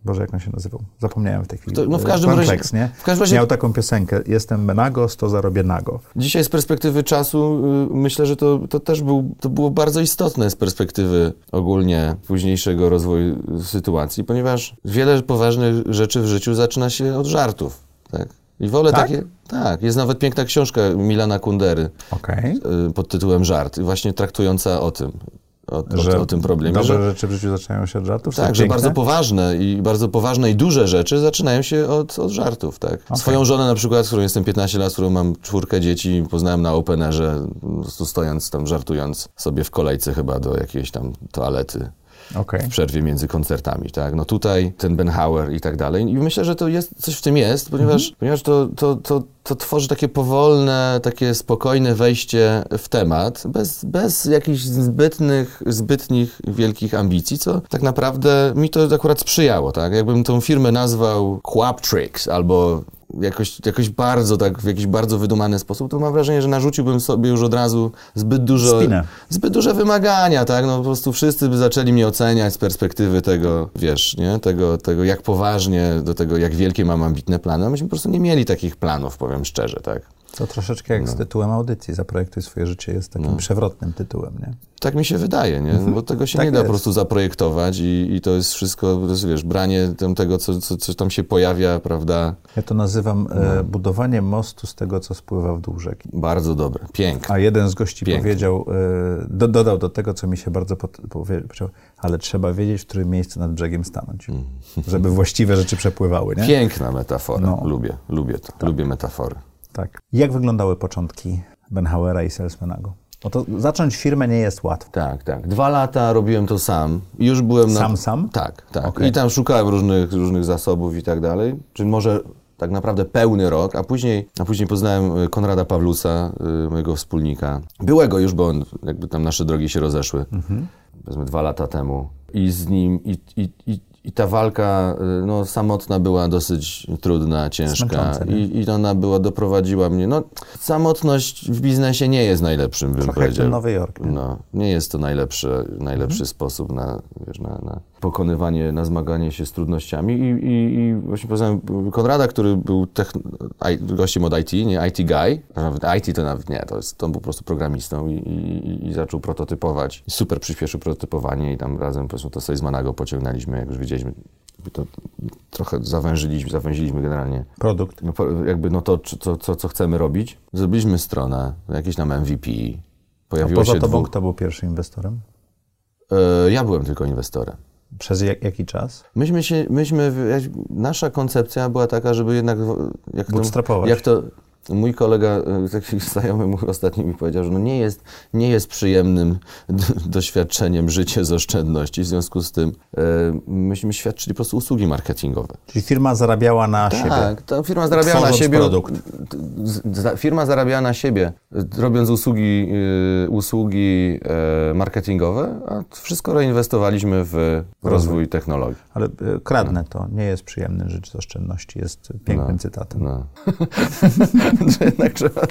Boże, jak on się nazywał? Zapomniałem w tej chwili. No. To- no w E, każdym razie- nie? w każdym razie- Miał taką piosenkę, jestem Menagos, to zarobię nago. Dzisiaj z perspektywy czasu y, myślę, że to, to też był, to było bardzo istotne z perspektywy ogólnie późniejszego rozwoju sytuacji, ponieważ wiele poważnych rzeczy w życiu zaczyna się od żartów. Tak? I wolę Tak? takie. Tak, jest nawet piękna książka Milana Kundery Okej. y, pod tytułem Żart, właśnie traktująca o tym. O, o, o tym problemie. Dobre że- rzeczy w życiu zaczynają się od żartów? tak, że piękne? bardzo poważne i bardzo poważne i duże rzeczy zaczynają się od, od żartów, tak. Swoją żonę na przykład, z którą jestem 15 lat, z którą mam czwórkę dzieci, poznałem na Openerze, po stojąc tam, żartując sobie w kolejce chyba do jakiejś tam toalety Okej. w przerwie między koncertami, tak. No tutaj ten Ben Hauer i tak dalej. I myślę, że to jest, coś w tym jest, ponieważ, Mhm. ponieważ to, to, to, to tworzy takie powolne, takie spokojne wejście w temat, bez, bez jakichś zbytnych, zbytnich wielkich ambicji, co tak naprawdę mi to akurat sprzyjało, tak. Jakbym tą firmę nazwał Quap Tricks albo jakoś, jakoś bardzo tak, w jakiś bardzo wydumany sposób, to mam wrażenie, że narzuciłbym sobie już od razu zbyt dużo, Spinę. zbyt duże wymagania, tak, no po prostu wszyscy by zaczęli mnie oceniać z perspektywy tego, wiesz, nie, tego, tego jak poważnie, do tego jak wielkie mam ambitne plany, a myśmy po prostu nie mieli takich planów, powiem szczerze, tak. To troszeczkę jak no. z tytułem audycji. Zaprojektuj swoje życie jest takim no. przewrotnym tytułem, nie? Tak mi się wydaje, nie? Mhm. Bo tego się tak nie da jest. po prostu zaprojektować i, i to jest wszystko, to jest, wiesz, branie tego, co, co, co tam się pojawia, prawda? Ja to nazywam e, no. e, budowanie mostu z tego, co spływa w dół rzeki. Bardzo dobre, pięknie. A jeden z gości Pięknie. powiedział, e, do, dodał do tego, co mi się bardzo powiedział, ale trzeba wiedzieć, w którym miejscu nad brzegiem stanąć, mm. żeby właściwe rzeczy przepływały, nie? Piękna metafora, no. lubię, lubię to, tak. lubię metafory. Tak. Jak wyglądały początki Benhauera i Salesmanago? Bo to zacząć firmę nie jest łatwo. Tak, tak. Dwa lata robiłem to sam. Już byłem sam, na... sam? Tak, tak. Okay. I tam szukałem różnych, różnych zasobów i tak dalej. Czyli może tak naprawdę pełny rok, a później, a później poznałem y, Konrada Pawlusa, y, mojego wspólnika. Byłego już, bo on, jakby tam nasze drogi się rozeszły. Mhm. Powiedzmy dwa lata temu. I z nim, i, i, i, i ta walka y, no, samotna była dosyć trudna, ciężka. I, I ona była, doprowadziła mnie. No, samotność w biznesie nie jest najlepszym, bym Trochę powiedział. Jak Nowy Jork. Nie? No, nie jest to najlepszy, najlepszy mhm. sposób na, wiesz, na, na pokonywanie, na zmaganie się z trudnościami. I, i, i właśnie poznałem Konrada, który był techn... gościem od IT, nie IT guy. Nawet IT to nawet nie, to, jest, to był po prostu programistą i, i, i zaczął prototypować. Super przyspieszył prototypowanie i tam razem powiedzmy to sobie z Manago pociągnęliśmy, jak już wiedzieliśmy wiedzieliśmy, to trochę zawężyliśmy, zawęziliśmy generalnie. Produkt. No, jakby no to, co, co, co chcemy robić. Zrobiliśmy stronę, jakieś tam MVP. Pojawiło A poza się tobą dwóch... kto był pierwszym inwestorem? E, ja byłem tylko inwestorem. Przez jak, jaki czas? Myśmy się, myśmy, nasza koncepcja była taka, żeby jednak... Jak to, jak to Mój kolega, e, taki znajomy mój ostatnio mi powiedział, że no nie, jest, nie jest przyjemnym doświadczeniem życie z oszczędności. W związku z tym e, myśmy świadczyli po prostu usługi marketingowe. Czyli firma zarabiała na tak, siebie? Tak, ta firma zarabiała na siebie. produkt. Firma zarabiała na siebie, robiąc usługi, e, usługi marketingowe, a wszystko reinwestowaliśmy w rozwój technologii. Ale kradnę no. to. Nie jest przyjemny żyć z oszczędności. Jest pięknym no, cytatem. No. jednak trzeba...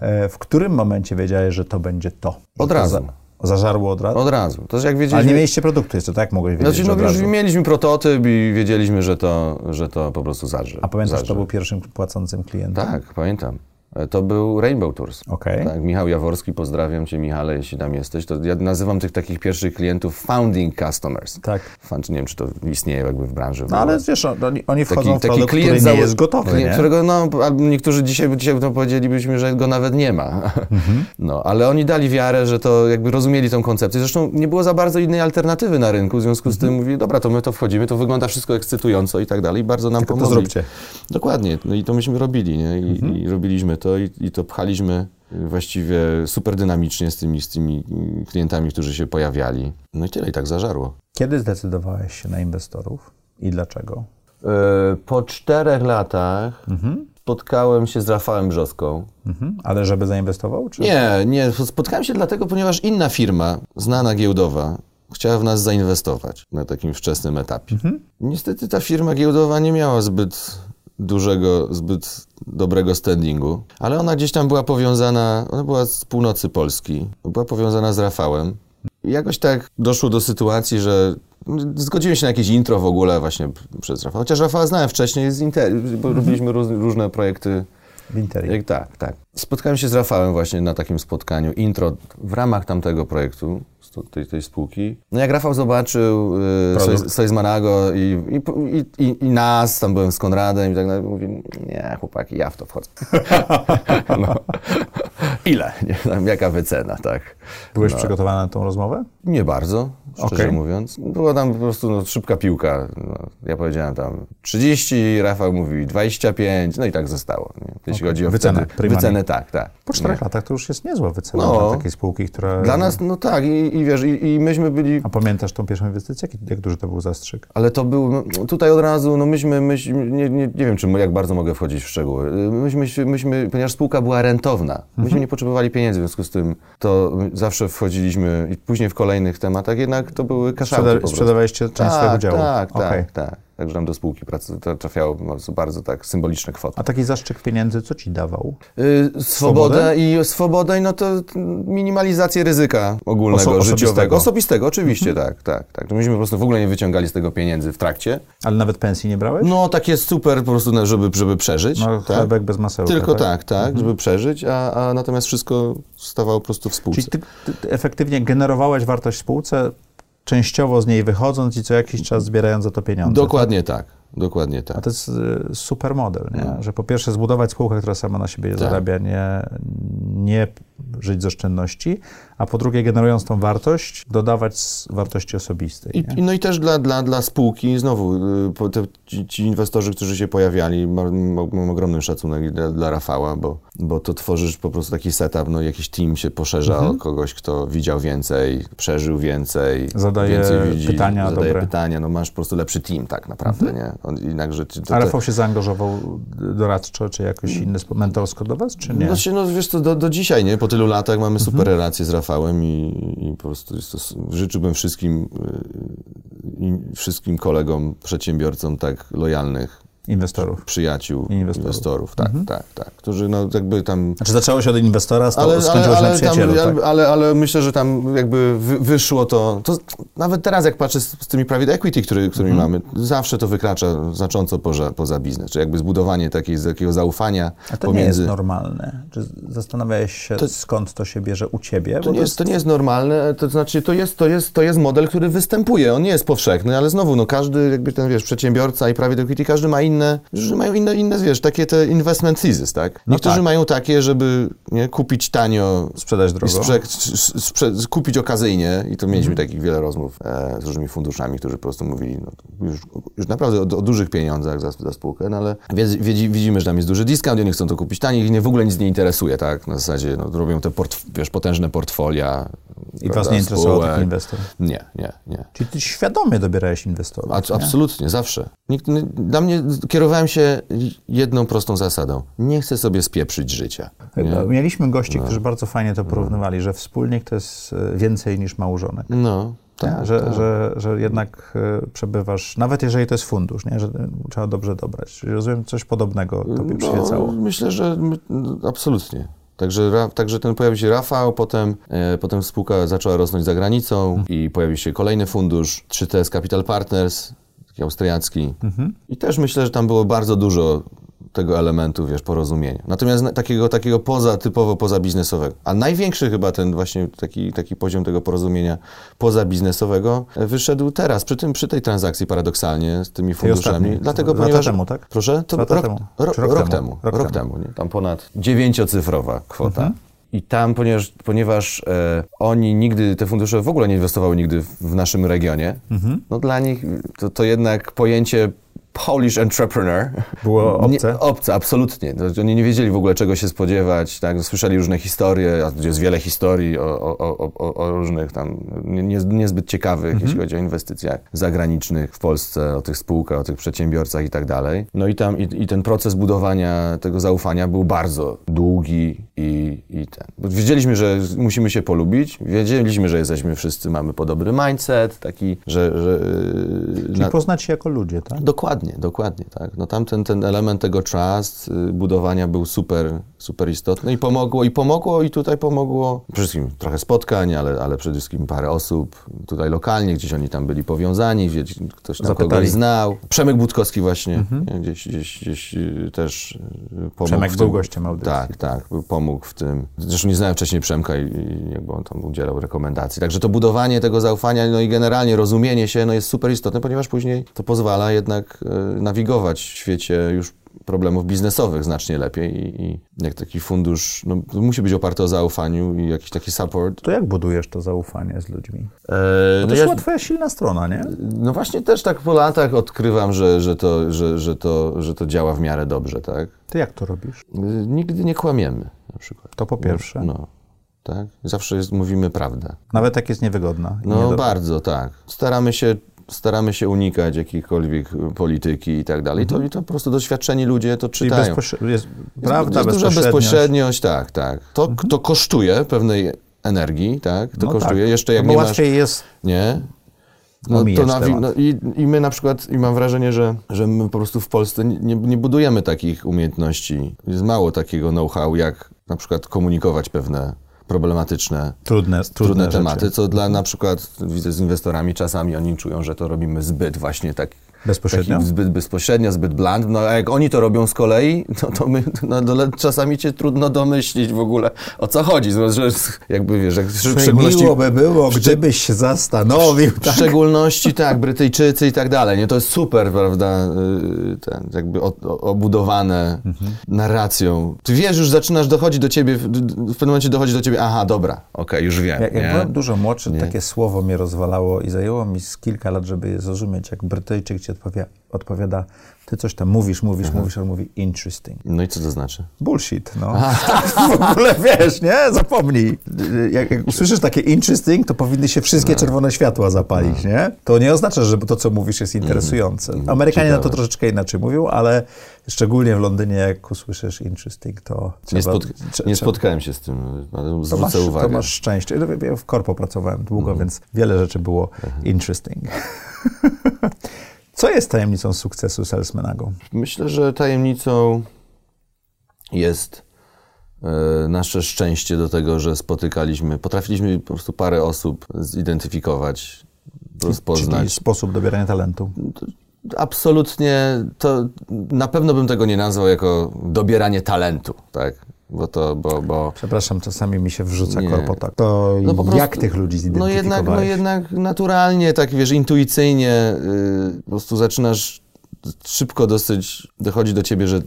E, w którym momencie wiedziałeś, że to będzie to? Od razu. Za, zażarło od razu? Od razu. To jak wiedzieliśmy... Ale nie mieliście produktu jeszcze, tak? Mogłeś wiedzieć, Znaczy, no już mieliśmy prototyp i wiedzieliśmy, że to, że to po prostu zaży. A pamiętasz, zaży. kto był pierwszym płacącym klientem? Tak, pamiętam. E, to był Rainbow Tours. Okay. Tak, Michał Jaworski, pozdrawiam Cię Michale, jeśli tam jesteś. To ja nazywam tych takich pierwszych klientów founding customers. Tak. Fan, nie wiem, czy to istnieje jakby w branży. No ale wiesz, oni, oni wchodzą taki, w produkt, taki klient który nie jest gotowy, klient, nie? którego, no, niektórzy dzisiaj, dzisiaj to powiedzielibyśmy, że go nawet nie ma. Mhm. No, ale oni dali wiarę, że to jakby rozumieli tą koncepcję. Zresztą nie było za bardzo innej alternatywy na rynku, w związku z mhm. tym mówili, dobra, to my to wchodzimy, to wygląda wszystko ekscytująco i tak dalej bardzo nam Tylko pomogli. to zróbcie. Dokładnie. No i to myśmy robili, nie? I, mhm. i robiliśmy to i, i to pchali jechaliśmy właściwie super dynamicznie z tymi, z tymi klientami, którzy się pojawiali. No i tyle, i tak zażarło. Kiedy zdecydowałeś się na inwestorów i dlaczego? E, po czterech latach mhm. spotkałem się z Rafałem Brzoską. Mhm. Ale żeby zainwestował? Czy? Nie, nie. Spotkałem się dlatego, ponieważ inna firma, znana giełdowa, chciała w nas zainwestować na takim wczesnym etapie. Mhm. Niestety ta firma giełdowa nie miała zbyt dużego, zbyt dobrego standingu, ale ona gdzieś tam była powiązana, ona była z północy Polski, była powiązana z Rafałem. I jakoś tak doszło do sytuacji, że zgodziłem się na jakieś intro w ogóle właśnie przez Rafała. Chociaż Rafała znałem wcześniej z Inter, bo mhm. robiliśmy róż, różne projekty. W Interi. Tak, tak. Spotkałem się z Rafałem właśnie na takim spotkaniu, intro w ramach tamtego projektu tej, tej spółki. No jak Rafał zobaczył y, coś z Manago i, i, i, i, nas, tam byłem z Konradem i tak dalej, mówi, nie chłopaki, ja w to wchodzę. no. Ile? Nie, tam, jaka wycena, tak. Byłeś no. przygotowany na tą rozmowę? Nie bardzo, szczerze okay. mówiąc. Była tam po prostu no, szybka piłka. No, ja powiedziałem tam 30, Rafał mówi 25, no i tak zostało. Nie? Jeśli okay. chodzi o wycenę, wtedy, wycenę tak, tak. Po czterech latach to już jest niezła wycena no, dla takiej spółki, która... Dla nas, no tak, i, i wiesz, i, i, myśmy byli... A pamiętasz tą pierwszą inwestycję? Jak, jak duży to był zastrzyk? Ale to był, no, tutaj od razu, no myśmy, myśmy nie, nie, nie wiem, czy jak bardzo mogę wchodzić w szczegóły. Myśmy, myśmy ponieważ spółka była rentowna, myśmy mhm. nie potrzebowali pieniędzy, w związku z tym to zawsze wchodziliśmy i później w kolejnych tematach jednak to były kaszałki Sprzeda Sprzedawaliście część tak, swojego działu? Tak, tak, okay. tak. Także tam do spółki pracy trafiało bardzo tak symboliczne kwoty. A taki zastrzyk pieniędzy co ci dawał? Yy, swobodę i swobodę, no to minimalizację ryzyka ogólnego, Oso życiowego. Osobistego, osobistego oczywiście, mhm. tak, tak, tak. Myśmy po prostu w ogóle nie wyciągali z tego pieniędzy w trakcie. Ale nawet pensji nie brałeś? No, tak jest super po prostu, żeby, żeby przeżyć. No, tak? chlebek bez masełka, Tylko tak, tak, tak mhm. żeby przeżyć, a, a natomiast wszystko stawało po prostu w spółce. Czyli ty, ty efektywnie generowałeś wartość w spółce, częściowo z niej wychodząc i co jakiś czas zbierając za to pieniądze. Dokładnie tak. tak. Dokładnie tak. A to jest y, super model, nie? No. że po pierwsze zbudować spółkę, która sama na siebie tak. zarabia, nie, nie żyć z oszczędności, a po drugie, generując tą wartość, dodawać wartości osobistej. I, no i też dla, dla, dla spółki, znowu, y, te, ci, inwestorzy, którzy się pojawili, mam, mam ogromny szacunek dla, dla, Rafała, bo, bo to tworzysz po prostu taki setup, no jakiś team się poszerza mhm. o kogoś, kto widział więcej, przeżył więcej, zadaje więcej widzi, pytania, zadaje dobre. pytania, no masz po prostu lepszy team tak naprawdę, mhm. nie? On, jednakże, to, A Rafał się zaangażował doradczo, czy jakoś inny, mentorsko do was, czy nie? Znaczy, no wiesz co, do, do dzisiaj, nie? Po tylu latach mamy super mhm. relacje z Rafałem i, i po prostu to, życzyłbym wszystkim, y, wszystkim kolegom, przedsiębiorcom tak lojalnych, Inwestorów. Przyjaciół, inwestorów, inwestorów tak, mhm. tak, tak, którzy no jakby tam... Znaczy zaczęło się od inwestora, stało, ale, skończyło ale, na przyjacielu, tam, tak? ale, ale myślę, że tam jakby wyszło to, to nawet teraz jak patrzę z, z tymi private equity, który, którymi mhm. mamy, zawsze to wykracza znacząco poza, poza biznes, czy jakby zbudowanie takiej, takiego zaufania A to pomiędzy... nie jest normalne? Czy zastanawiałeś się, to, skąd to się bierze u ciebie? To, nie jest, to nie jest normalne, to znaczy to jest, to, jest, to jest model, który występuje, on nie jest powszechny, ale znowu, no każdy jakby ten, wiesz, przedsiębiorca i private equity, każdy ma inne, mają inne, inne wiesz, takie te investment thesis, tak? No Niektórzy tak. mają takie, żeby nie, kupić tanio, sprzedać drogo, sprze, sprze, kupić okazyjnie i to mieliśmy mhm. takich wiele rozmów e, z różnymi funduszami, którzy po prostu mówili no, już, już naprawdę o, o, dużych pieniądzach za, za spółkę, no ale widzimy, że tam jest duży discount, oni chcą to kupić taniej i nie, w ogóle nic nie interesuje, tak? Na zasadzie no, robią te port, wiesz, potężne portfolia. I was nie interesował taki inwestor? Nie, nie, nie. Czyli ty świadomie dobierałeś inwestorów, A, Absolutnie, zawsze. Nikt, dla mnie kierowałem się jedną prostą zasadą. Nie chcę sobie spieprzyć życia. Nie? Mieliśmy gości, no. którzy bardzo fajnie to porównywali, że wspólnik to jest e, więcej niż małżonek. No. Tak, że, tak. Że, że jednak e, przebywasz, nawet jeżeli to jest fundusz, nie? że trzeba dobrze dobrać. Czyli rozumiem, coś podobnego tobie no, przyświecało. Myślę, że absolutnie. Także, także ten pojawił się Rafał, potem, e, potem spółka zaczęła rosnąć za granicą hmm. i pojawił się kolejny fundusz, 3TS Capital Partners, taki austriacki. Mhm. I też myślę, że tam było bardzo dużo tego elementu, wiesz, porozumienia. Natomiast takiego, takiego poza, typowo pozabiznesowego. A największy chyba ten właśnie taki, taki poziom tego porozumienia pozabiznesowego wyszedł teraz, przy, tym, przy tej transakcji paradoksalnie z tymi funduszami. Dlatego, Lata ponieważ... temu, tak? Proszę? To rok, temu. Ro, rok, rok, temu. Rok, rok temu. nie? Tam ponad dziewięciocyfrowa kwota. Mhm. I tam, ponieważ, ponieważ e, oni nigdy, te fundusze w ogóle nie inwestowały nigdy w, w naszym regionie, mhm. no dla nich to, to jednak pojęcie Polish entrepreneur. Było obce? Nie, obce, absolutnie. Oni nie wiedzieli w ogóle czego się spodziewać, tak? Słyszeli różne historie, a jest wiele historii o, o, o, o różnych tam nie, niezbyt ciekawych, mhm. jeśli chodzi o inwestycjach zagranicznych w Polsce, o tych spółkach, o tych przedsiębiorcach i tak dalej. No i tam i, i ten proces budowania tego zaufania był bardzo długi i, i ten. Bo wiedzieliśmy, że musimy się polubić, wiedzieliśmy, że jesteśmy wszyscy, mamy podobny mindset, taki, że... że Czyli na... poznać się jako ludzie, tak? Dokładnie Dokładnie, dokładnie, tak. No tamten ten element tego trust, y, budowania był super, super istotny i pomogło, i pomogło, i tutaj pomogło przede wszystkim trochę spotkań, ale, ale przede wszystkim parę osób tutaj lokalnie, gdzieś oni tam byli powiązani, gdzieś ktoś tam Zapytali. kogoś znał. Przemek Budkowski właśnie, mhm. gdzieś, gdzieś, gdzieś y, też y, pomógł Przemek w tym. był gościem audycji. Tak, tak, pomógł w tym. Zresztą nie znałem wcześniej Przemka i, i jakby on tam udzielał rekomendacji. Także to budowanie tego zaufania, no i generalnie rozumienie się, no jest super istotne, ponieważ później to pozwala jednak nawigować w świecie już problemów biznesowych znacznie lepiej i, i jak taki fundusz, no, musi być oparty o zaufaniu i jakiś taki support. To jak budujesz to zaufanie z ludźmi? Eee, to no jest ja, twoja silna strona, nie? No właśnie też tak po latach odkrywam, że, że, to, że, że, to, że to działa w miarę dobrze, tak? Ty jak to robisz? Nigdy nie kłamiemy na przykład. To po pierwsze. No. Tak? Zawsze jest, mówimy prawdę. Nawet jak jest niewygodna. No bardzo, tak. Staramy się staramy się unikać jakiejkolwiek polityki i tak dalej, to, mhm. to po prostu doświadczeni ludzie to czytają. Bezpośre- jest prawda, jest, jest duża bezpośredniość, tak, tak. To, mhm. to kosztuje pewnej energii, tak, to no kosztuje. Tak. Jeszcze jak no nie masz, jest... Nie? no, to na, no, i, i, my na przykład, i mam wrażenie, że, że my po prostu w Polsce nie, nie budujemy takich umiejętności. Jest mało takiego know-how, jak na przykład komunikować pewne problematyczne, trudne, trudne, trudne tematy, co dla na przykład widzę z inwestorami, czasami oni czują, że to robimy zbyt właśnie tak Bezpośrednio? zbyt bezpośrednio, zbyt bland. No a jak oni to robią z kolei, no to my, no, no, czasami cię trudno domyślić w ogóle o co chodzi. Że jakby wiesz, jak w szczególności... by było, gdybyś się zastanowił. W, tak? szczególności tak, Brytyjczycy i tak dalej. Nie? To jest super, prawda, y, ten, jakby obudowane mhm. narracją. Ty wiesz, już zaczynasz dochodzić do ciebie, w pewnym momencie dochodzi do ciebie, aha, dobra, okej, okay, już wiem. Jak, jak byłem dużo młodszy, nie? takie słowo mnie rozwalało i zajęło mi z kilka lat, żeby je zrozumieć, jak Brytyjczyk cię odpowiada, odpowiada ty coś tam mówisz, mówisz, Aha. mówisz, on mówi interesting. No i co to znaczy? Bullshit, no. w ogóle wiesz, nie? Zapomnij. Jak, jak, usłyszysz takie interesting, to powinny się wszystkie no. czerwone światła zapalić, no. nie? To nie oznacza, że to, co mówisz, jest interesujące. Mm. Amerykanie Ciekawe. na to troszeczkę inaczej mówią, ale szczególnie w Londynie, jak usłyszysz interesting, to trzeba... Nie, spotk nie spotkałem się z tym, ale zwrócę to masz, uwagę. To masz szczęście. Ja w korpo pracowałem długo, mm. więc wiele rzeczy było interesting. Co jest tajemnicą sukcesu Salesmanago? Myślę, że tajemnicą jest e, nasze szczęście do tego, że spotykaliśmy, potrafiliśmy po prostu parę osób zidentyfikować, rozpoznać. Czyli sposób dobierania talentu. Absolutnie, to na pewno bym tego nie nazwał jako dobieranie talentu, tak? Bo to, bo, bo... Przepraszam, czasami mi się wrzuca nie. korpotak. To no prostu, jak tych ludzi zidentyfikowałeś? No jednak, no jednak naturalnie, tak wiesz, intuicyjnie yy, po prostu zaczynasz szybko dosyć, dochodzi do ciebie, że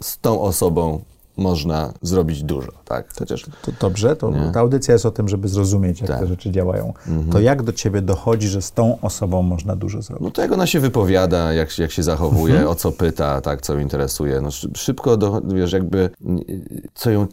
z tą osobą można zrobić dużo, tak? Chociaż... To, dobrze, to ta audycja jest o tym, żeby zrozumieć, jak tak. te rzeczy działają. Mhm. To jak do ciebie dochodzi, że z tą osobą można dużo zrobić? No to jak ona się wypowiada, jak, jak się zachowuje, mhm. o co pyta, tak, co interesuje. No szybko, do, wiesz, jakby co ją,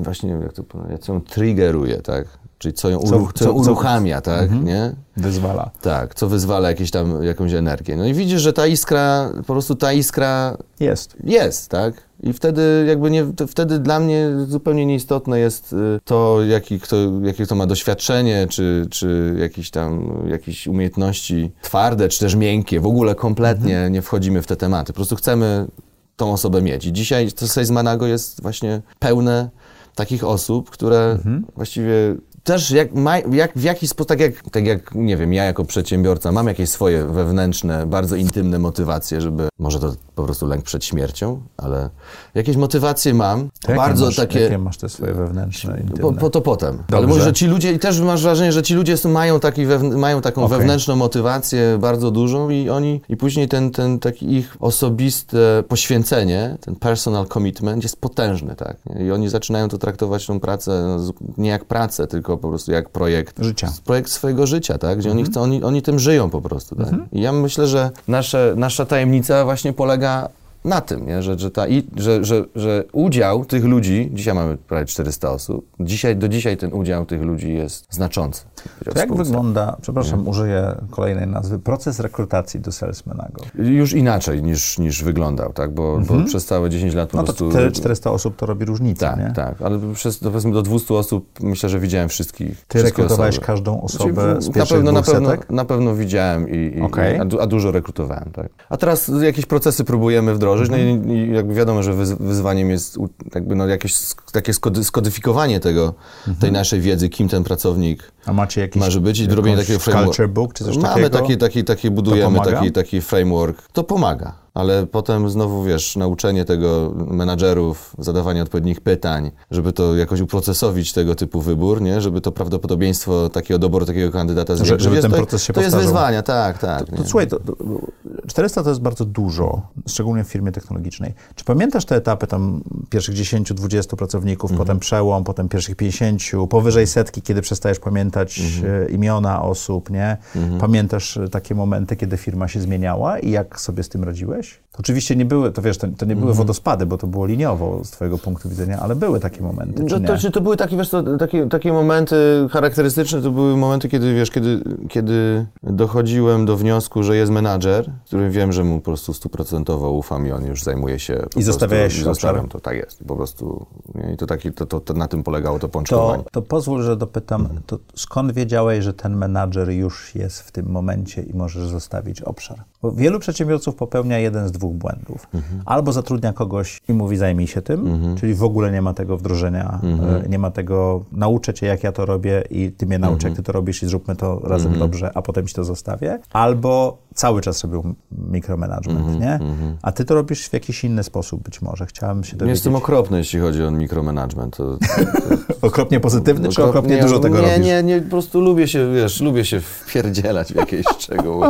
właśnie, jak to co ją triggeruje, tak? Czyli co ją uruch co, co, uruchamia, tak, mhm. nie? Wyzwala. Tak, co wyzwala jakieś tam, jakąś energię. No i widzisz, że ta iskra, po prostu ta iskra... Jest. Jest, tak? I wtedy jakby nie, wtedy dla mnie zupełnie nieistotne jest y, to, jaki kto, jakie kto ma doświadczenie, czy, czy jakieś tam jakieś umiejętności twarde, czy też miękkie. W ogóle kompletnie mhm. nie wchodzimy w te tematy. Po prostu chcemy tą osobę mieć. I dzisiaj to Sales Manago jest właśnie pełne takich osób, które mhm. właściwie też jak, ma, jak, w jakiś sposób, tak jak, tak jak, nie wiem, ja jako przedsiębiorca mam jakieś swoje wewnętrzne, bardzo intymne motywacje, żeby, może to po prostu lęk przed śmiercią, ale jakieś motywacje mam, jakie bardzo masz, takie... Jakie masz te swoje wewnętrzne, intymne? Po, po to potem. Dobrze. Ale mówię, że ci ludzie, i też masz wrażenie, że ci ludzie mają, taki mają taką okay. wewnętrzną motywację bardzo dużą i oni, i później ten, ten taki ich osobiste poświęcenie, ten personal commitment jest potężny, tak? I oni zaczynają to traktować tą pracę nie jak pracę, tylko po prostu jak projekt. Życia. Projekt swojego życia, tak? Gdzie mhm. oni, chcą, oni, oni tym żyją po prostu, tak? Mhm. I ja myślę, że nasze, nasza tajemnica właśnie polega na tym, nie? Że, że, ta, że, że, że udział tych ludzi, dzisiaj mamy prawie 400 osób, dzisiaj, do dzisiaj ten udział tych ludzi jest znaczący. To jak wygląda, przepraszam, nie? użyję kolejnej nazwy, proces rekrutacji do salesmanago? Już inaczej niż, niż wyglądał, tak? Bo, mhm. bo przez całe 10 lat po no prostu... To 400 osób to robi różnicę, Tak, nie? tak, ale przez, powiedzmy do 200 osób myślę, że widziałem wszystkich. Ty rekrutowałeś osoby. każdą osobę znaczy, z na pewno, na pewno, na pewno widziałem, i, i, okay. a, a, dużo rekrutowałem, tak? A teraz jakieś procesy próbujemy wdrożyć, mhm. no i, i jakby wiadomo, że wyzwaniem jest jakby no jakieś takie skodyfikowanie tego, mhm. tej naszej wiedzy, kim ten pracownik a macie jakiś może być i robienie takiego framework. Culture book czy coś Mamy takiego? Mamy taki, taki, taki budujemy taki, taki framework. To pomaga ale potem znowu, wiesz, nauczenie tego menadżerów, zadawanie odpowiednich pytań, żeby to jakoś uprocesowić tego typu wybór, nie? Żeby to prawdopodobieństwo takiego doboru takiego kandydata zwiększyć. Żeby ten proces się To jest wyzwania, tak, tak. To, to, słuchaj, to, 400 to jest bardzo dużo, szczególnie w firmie technologicznej. Czy pamiętasz te etapy tam pierwszych 10-20 pracowników, mhm. potem przełom, potem pierwszych 50, powyżej setki, kiedy przestajesz pamiętać mhm. E, imiona osób, nie? Mhm. Pamiętasz takie momenty, kiedy firma się zmieniała i jak sobie z tym radziłeś? Oczywiście nie były, to wiesz, to, to nie były mhm. wodospady, bo to było liniowo z twojego punktu widzenia, ale były takie momenty, czy to, to, to były takie, wiesz, to, takie, takie momenty charakterystyczne, to były momenty, kiedy, wiesz, kiedy, kiedy dochodziłem do wniosku, że jest menadżer, którym wiem, że mu po prostu stuprocentowo ufam i on już zajmuje się... I zostawiałeś obszarem. To tak jest. Po prostu i to, taki, to, to, to, na tym polegało to pączkowanie. To, to pozwól, że dopytam, to skąd wiedziałeś, że ten menadżer już jest w tym momencie i możesz zostawić obszar? Bo wielu przedsiębiorców popełnia jeden z dwóch błędów. Mhm. Albo zatrudnia kogoś i mówi zajmij się tym, mhm. czyli w ogóle nie ma tego wdrożenia, mhm. Nie ma tego nauczę cię jak ja to robię i ty mnie nauczę jak ty to robisz i zróbmy to razem dobrze, a potem ci to zostawię. Albo cały czas robił mikromanagement, nie? A ty to robisz w jakiś inny sposób być może. Chciałem się dowiedzieć. Jestem okropny, jeśli chodzi o mikromanagement. To, to, to... okropnie pozytywny, czy okropnie nie, dużo tego nie, robisz? Nie, nie, po prostu lubię się, wiesz, lubię się wpierdzielać w jakieś szczegóły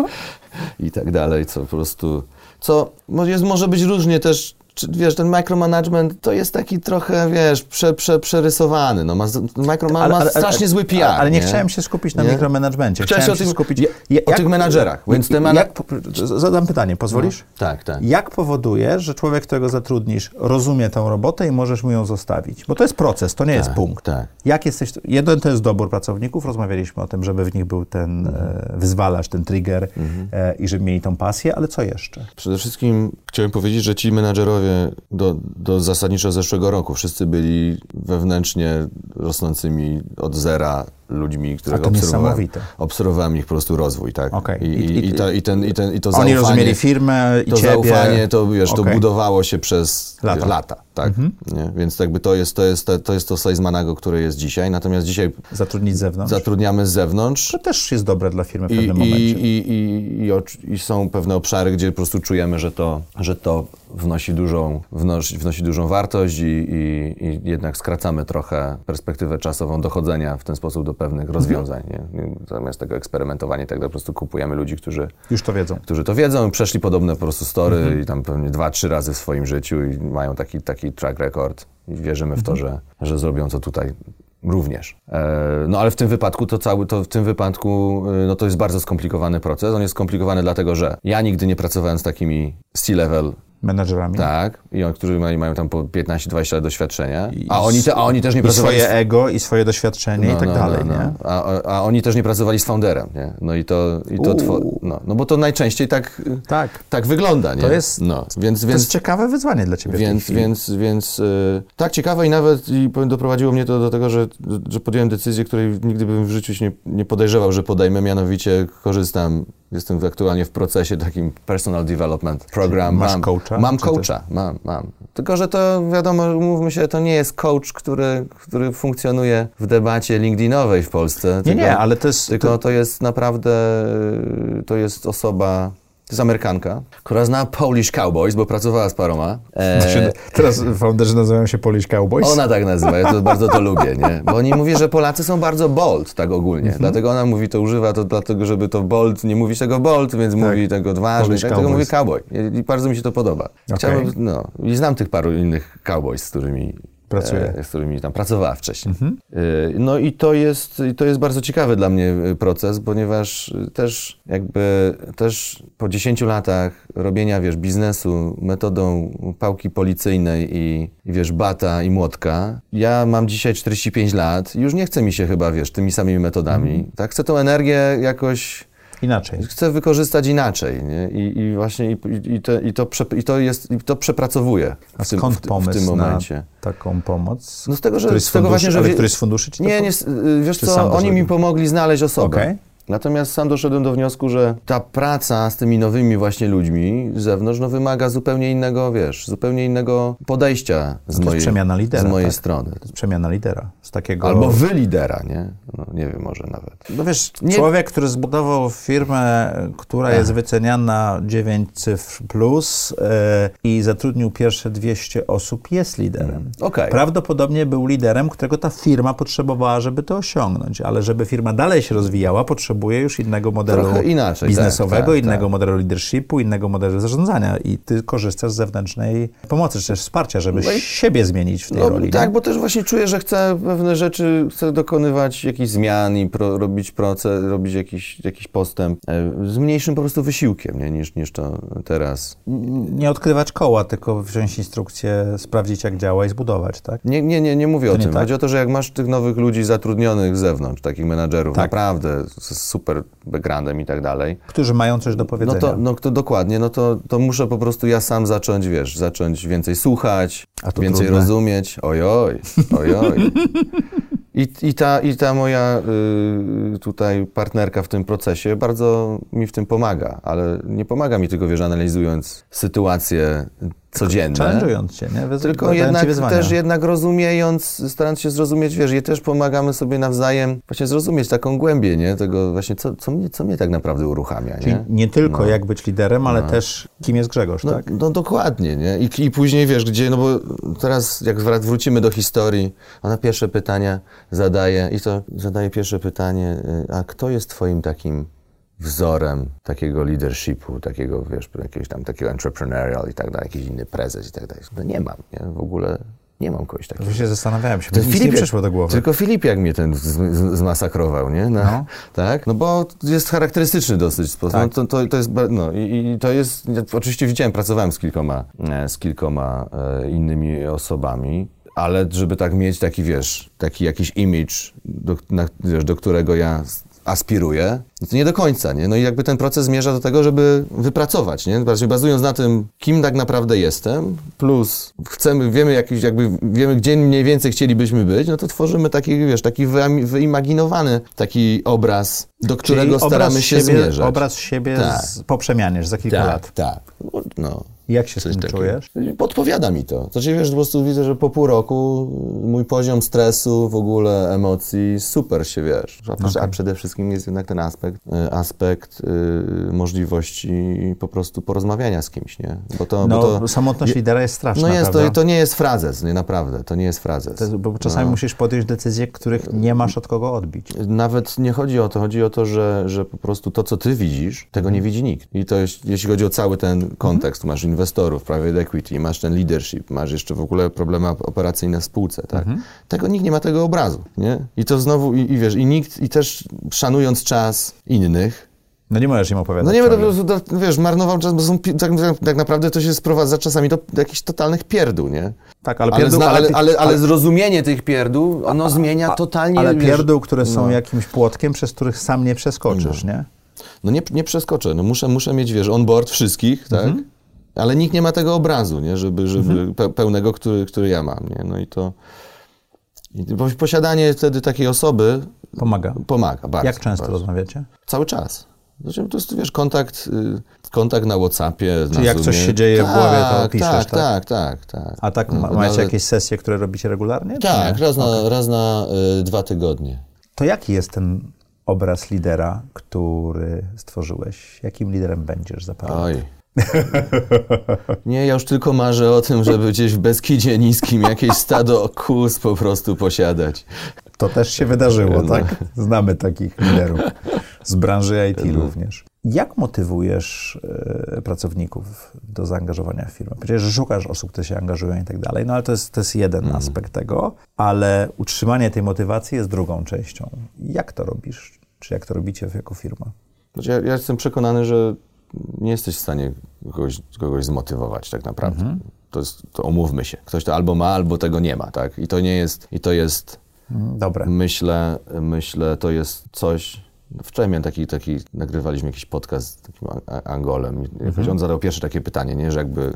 i tak dalej, co po prostu, co jest, może być różnie też wiesz, ten micromanagement to jest taki trochę, wiesz, prze, prze, przerysowany. No, ma, micro, ma, ale, ale, strasznie zły PR. Ale nie, nie, chciałem się skupić na nie? mikromanagemencie. Chciałem, chciałem się, tym, skupić... Ja, o tych menadżerach. Więc te jak, zadam pytanie, pozwolisz? No, tak, tak. Jak powodujesz, że człowiek, którego zatrudnisz, rozumie tę robotę i możesz mu ją zostawić? Bo to jest proces, to nie tak, jest punkt. Tak. Jak jesteś... Jeden to jest dobór pracowników, rozmawialiśmy o tym, żeby w nich był ten mhm. e, wyzwalacz, ten trigger mhm. e, i żeby mieli tą pasję, ale co jeszcze? Przede wszystkim chciałem powiedzieć, że ci menadżerowie do, do zasadniczo zeszłego roku. Wszyscy byli wewnętrznie rosnącymi od zera ludźmi, których obserwowałem. Obserwowałem ich po prostu rozwój, tak? Okay. I, i, i, to, i, ten, i, ten, i to Oni rozumieli firmę i to ciebie. zaufanie, to wiesz, okay. to budowało się przez lata, lata tak? Mhm. Nie? Więc jakby to jest to, jest, to, to, jest to Seismanago, które jest dzisiaj, natomiast dzisiaj... Zatrudnić z zewnątrz? Zatrudniamy z zewnątrz. To też jest dobre dla firmy w pewnym I, momencie. I, i, i, I są pewne obszary, gdzie po prostu czujemy, że to, że to wnosi dużą, wnosi, wnosi dużą wartość i, i, i jednak skracamy trochę perspektywę czasową dochodzenia w ten sposób do pewnych rozwiązań. Nie? Zamiast tego eksperymentowania tak po prostu kupujemy ludzi, którzy już to wiedzą. Którzy to wiedzą, przeszli podobne po prostu story mhm. i tam pewnie dwa, trzy razy w swoim życiu i mają taki, taki track record i wierzymy w to, mhm. że, że zrobią to tutaj również. E, no ale w tym wypadku to cały, to w tym wypadku e, no to jest bardzo skomplikowany proces. On jest skomplikowany dlatego, że ja nigdy nie pracowałem z takimi C-level menedżerami. Tak, i on, którzy mają, mają tam po 15-20 lat doświadczenia. A oni, te, a oni też nie i pracowali... swoje ego i swoje doświadczenie no, i tak no, dalej, no, nie? A, a, oni też nie pracowali z founderem, nie? No i to... I to no, no bo to najczęściej tak, tak. tak wygląda, nie? To jest, no, więc, to więc, jest ciekawe wyzwanie dla ciebie Więc, więc, więc yy, tak ciekawe i nawet i doprowadziło mnie to do tego, że, że podjąłem decyzję, której nigdy bym w życiu nie, nie podejrzewał, że podejmę, mianowicie korzystam Jestem aktualnie w procesie takim personal development program. Masz mam, coacha? Mam coacha, mam, mam. Tylko, że to wiadomo, mówmy się, to nie jest coach, który, który funkcjonuje w debacie LinkedInowej w Polsce. Nie, tylko, nie, ale to jest... Tylko to jest naprawdę, to jest osoba to jest Amerykanka, która zna Polish Cowboys, bo pracowała z paroma. E... Teraz founderzy nazywają się Polish Cowboys? Ona tak nazywa, ja to bardzo to lubię, nie? Bo oni mówi, że Polacy są bardzo bold, tak ogólnie. Mhm. Dlatego ona mówi to, używa to dlatego, żeby to bold, nie mówić tego bold, więc tak. mówi tego odważny, tak, tego mówi cowboy. I, I, bardzo mi się to podoba. Chciałbym, okay. no, i znam tych paru innych cowboys, z którymi Pracuje. E, z którymi tam pracowała wcześniej. Mhm. E, no i to jest, to jest bardzo ciekawy dla mnie e, proces, ponieważ też jakby też po 10 latach robienia, wiesz, biznesu metodą pałki policyjnej i, i wiesz, bata i młotka, ja mam dzisiaj 45 lat już nie chce mi się chyba, wiesz, tymi samymi metodami, mhm. tak? Chcę tą energię jakoś Inaczej. Chcę wykorzystać inaczej. Nie? I, I, właśnie i, i, to, i, to prze, i, to jest, i to przepracowuję w, A tym, skąd w, w tym momencie. Na taką pomoc? No z tego, że z tego właśnie, że. Ale który z funduszy? Czy nie, nie, wiesz co, oni mi pomogli znaleźć osobę. Okay. Natomiast sam doszedłem do wniosku, że ta praca z tymi nowymi właśnie ludźmi z zewnątrz no, wymaga zupełnie innego, wiesz, zupełnie innego podejścia z, mojej, lidera, z mojej tak? strony. To jest przemiana lidera. Z takiego... Albo wy lidera, nie? No, nie wiem, może nawet. No wiesz, nie... człowiek, który zbudował firmę, która jest wyceniana 9 cyfr plus yy, i zatrudnił pierwsze 200 osób, jest liderem. Hmm. Okay. Prawdopodobnie był liderem, którego ta firma potrzebowała, żeby to osiągnąć, ale żeby firma dalej się rozwijała, potrzebuje już innego modelu inaczej, biznesowego, tak, tak, innego tak. modelu leadershipu, innego modelu zarządzania i ty korzystasz z zewnętrznej pomocy, czy też wsparcia, żeby no i, siebie zmienić w tej no, roli. Tak, nie? bo też właśnie czuję, że chcę pewne rzeczy, chcę dokonywać jakichś zmian i pro, robić proces, robić jakiś, jakiś postęp e, z mniejszym po prostu wysiłkiem, nie, niż, niż to teraz. Nie odkrywać koła, tylko wziąć instrukcję, sprawdzić jak działa i zbudować, tak? Nie, nie, nie, nie mówię to o tym. Tak? Chodzi o to, że jak masz tych nowych ludzi zatrudnionych z zewnątrz, takich menadżerów, tak. naprawdę z super backgroundem i tak dalej. Którzy mają coś do powiedzenia. No to, no to dokładnie, no to, to muszę po prostu ja sam zacząć, wiesz, zacząć więcej słuchać, więcej trudne. rozumieć. Ojoj, ojoj. I, i, ta, I ta moja y, tutaj partnerka w tym procesie bardzo mi w tym pomaga, ale nie pomaga mi tylko, wiesz, analizując sytuację codzienne. Challenge'ując się, nie? Wyz tylko jednak, też jednak rozumiejąc, starając się zrozumieć, wiesz, je też pomagamy sobie nawzajem właśnie zrozumieć taką głębię, nie? Tego właśnie, co, co, mnie, co mnie tak naprawdę uruchamia, Czyli nie? nie tylko no. jak być liderem, ale no. też kim jest Grzegorz, no, tak? No dokładnie, nie? I, I później, wiesz, gdzie, no bo teraz jak wrócimy do historii, ona pierwsze pytania zadaje i to zadaje pierwsze pytanie, y, a kto jest twoim takim wzorem takiego leadershipu, takiego, wiesz, jakiegoś tam takiego entrepreneurial i tak dalej, jakiś inny prezes i tak dalej. No nie mam, nie? W ogóle nie mam kogoś takiego. To się zastanawiałem się, to Filip nie przyszło do głowy. Tylko Filip jak mnie ten zmasakrował, nie? No, no. Tak? No bo jest charakterystyczny dosyć sposób. Tak. No, to, to, to, jest, no i, i, to jest, oczywiście widziałem, pracowałem z kilkoma, e, z kilkoma e, innymi osobami, ale żeby tak mieć taki, wiesz, taki jakiś image, do, na, wiesz, do którego ja aspiruje, no to nie do końca, nie? No i jakby ten proces zmierza do tego, żeby wypracować, nie? Bardziej bazując na tym, kim tak naprawdę jestem, plus chcemy, wiemy jakiś, jakby, wiemy, gdzie mniej więcej chcielibyśmy być, no to tworzymy taki, wiesz, taki wyimaginowany taki obraz, do którego Czyli staramy się siebie, zmierzać. Obraz siebie tak. z, po przemianie, za kilka tak, lat. Tak, no. Jak się z tym czujesz? Podpowiada mi to. Znaczy, wiesz, po prostu widzę, że po pół roku mój poziom stresu, w ogóle emocji, super się, wiesz. A, okay. a przede wszystkim jest jednak ten aspekt, y, aspekt yy, możliwości po prostu porozmawiania z kimś, nie? Bo to, no, bo to, samotność lidera jest straszna, No jest, to, to, nie jest frazes, nie, naprawdę, to nie jest frazes. Jest, bo czasami no. musisz podjąć decyzje, których nie masz od kogo odbić. Nawet nie chodzi o to, chodzi o to, że, że po prostu to, co ty widzisz, tego nie widzi nikt. I to jest, jeśli chodzi o cały ten kontekst, masz inwestorów, private equity, masz ten leadership, masz jeszcze w ogóle problemy operacyjne w spółce, tak? Mhm. Tego nikt nie ma tego obrazu, nie? I to znowu, i, i wiesz, i nikt, i też szanując czas innych, no nie możesz im opowiadać. No nie będę, wiesz, marnował czas, bo są, tak, tak, naprawdę to się sprowadza czasami do jakichś totalnych pierdół, nie? Tak, ale pierdół... Ale, ale, ale, ale zrozumienie tych pierdół, ono a, zmienia a, totalnie... Ale pierdół, które są no. jakimś płotkiem, przez których sam nie przeskoczysz, no. nie? No nie, nie przeskoczę, no muszę, muszę mieć, wiesz, on board wszystkich, tak? Mhm. Ale nikt nie ma tego obrazu, nie? Żeby, żeby mhm. pełnego, który, który ja mam. Nie? No i to. I posiadanie wtedy takiej osoby pomaga. Pomaga bardzo. Jak często bardzo. rozmawiacie? Cały czas. Znaczy, to jest, wiesz, kontakt, y, kontakt na Whatsappie, Czyli jak coś się dzieje tak, w głowie, to tak, piszesz, tak? Tak, tak, tak. A tak no, macie jakieś sesje, które robicie regularnie? Tak, raz na, okay. raz na y, dwa tygodnie. To jaki jest ten obraz lidera, który stworzyłeś? Jakim liderem będziesz za parę Oj. lat? Nie, ja już tylko marzę o tym, żeby gdzieś w Beskidzie Niskim jakieś stado kus po prostu posiadać. To też się wydarzyło, no. tak? Znamy takich liderów z branży IT no. również. Jak motywujesz y, pracowników do zaangażowania w firmę? Powiedziałeś, że szukasz osób, które się angażują i tak dalej, no ale to jest, to jest jeden mm. aspekt tego, ale utrzymanie tej motywacji jest drugą częścią. Jak to robisz? Czy jak to robicie jako firma? Znaczy, ja, ja jestem przekonany, że nie jesteś w stanie kogoś, kogoś zmotywować tak naprawdę. Mhm. To, jest, to umówmy się. Ktoś to albo ma, albo tego nie ma, tak? I to nie jest, i to jest, mhm, Dobre. myślę, myślę, to jest coś, Wczoraj miałem taki, taki, nagrywaliśmy jakiś podcast z takim Angolem mhm. on zadał pierwsze takie pytanie, nie, że jakby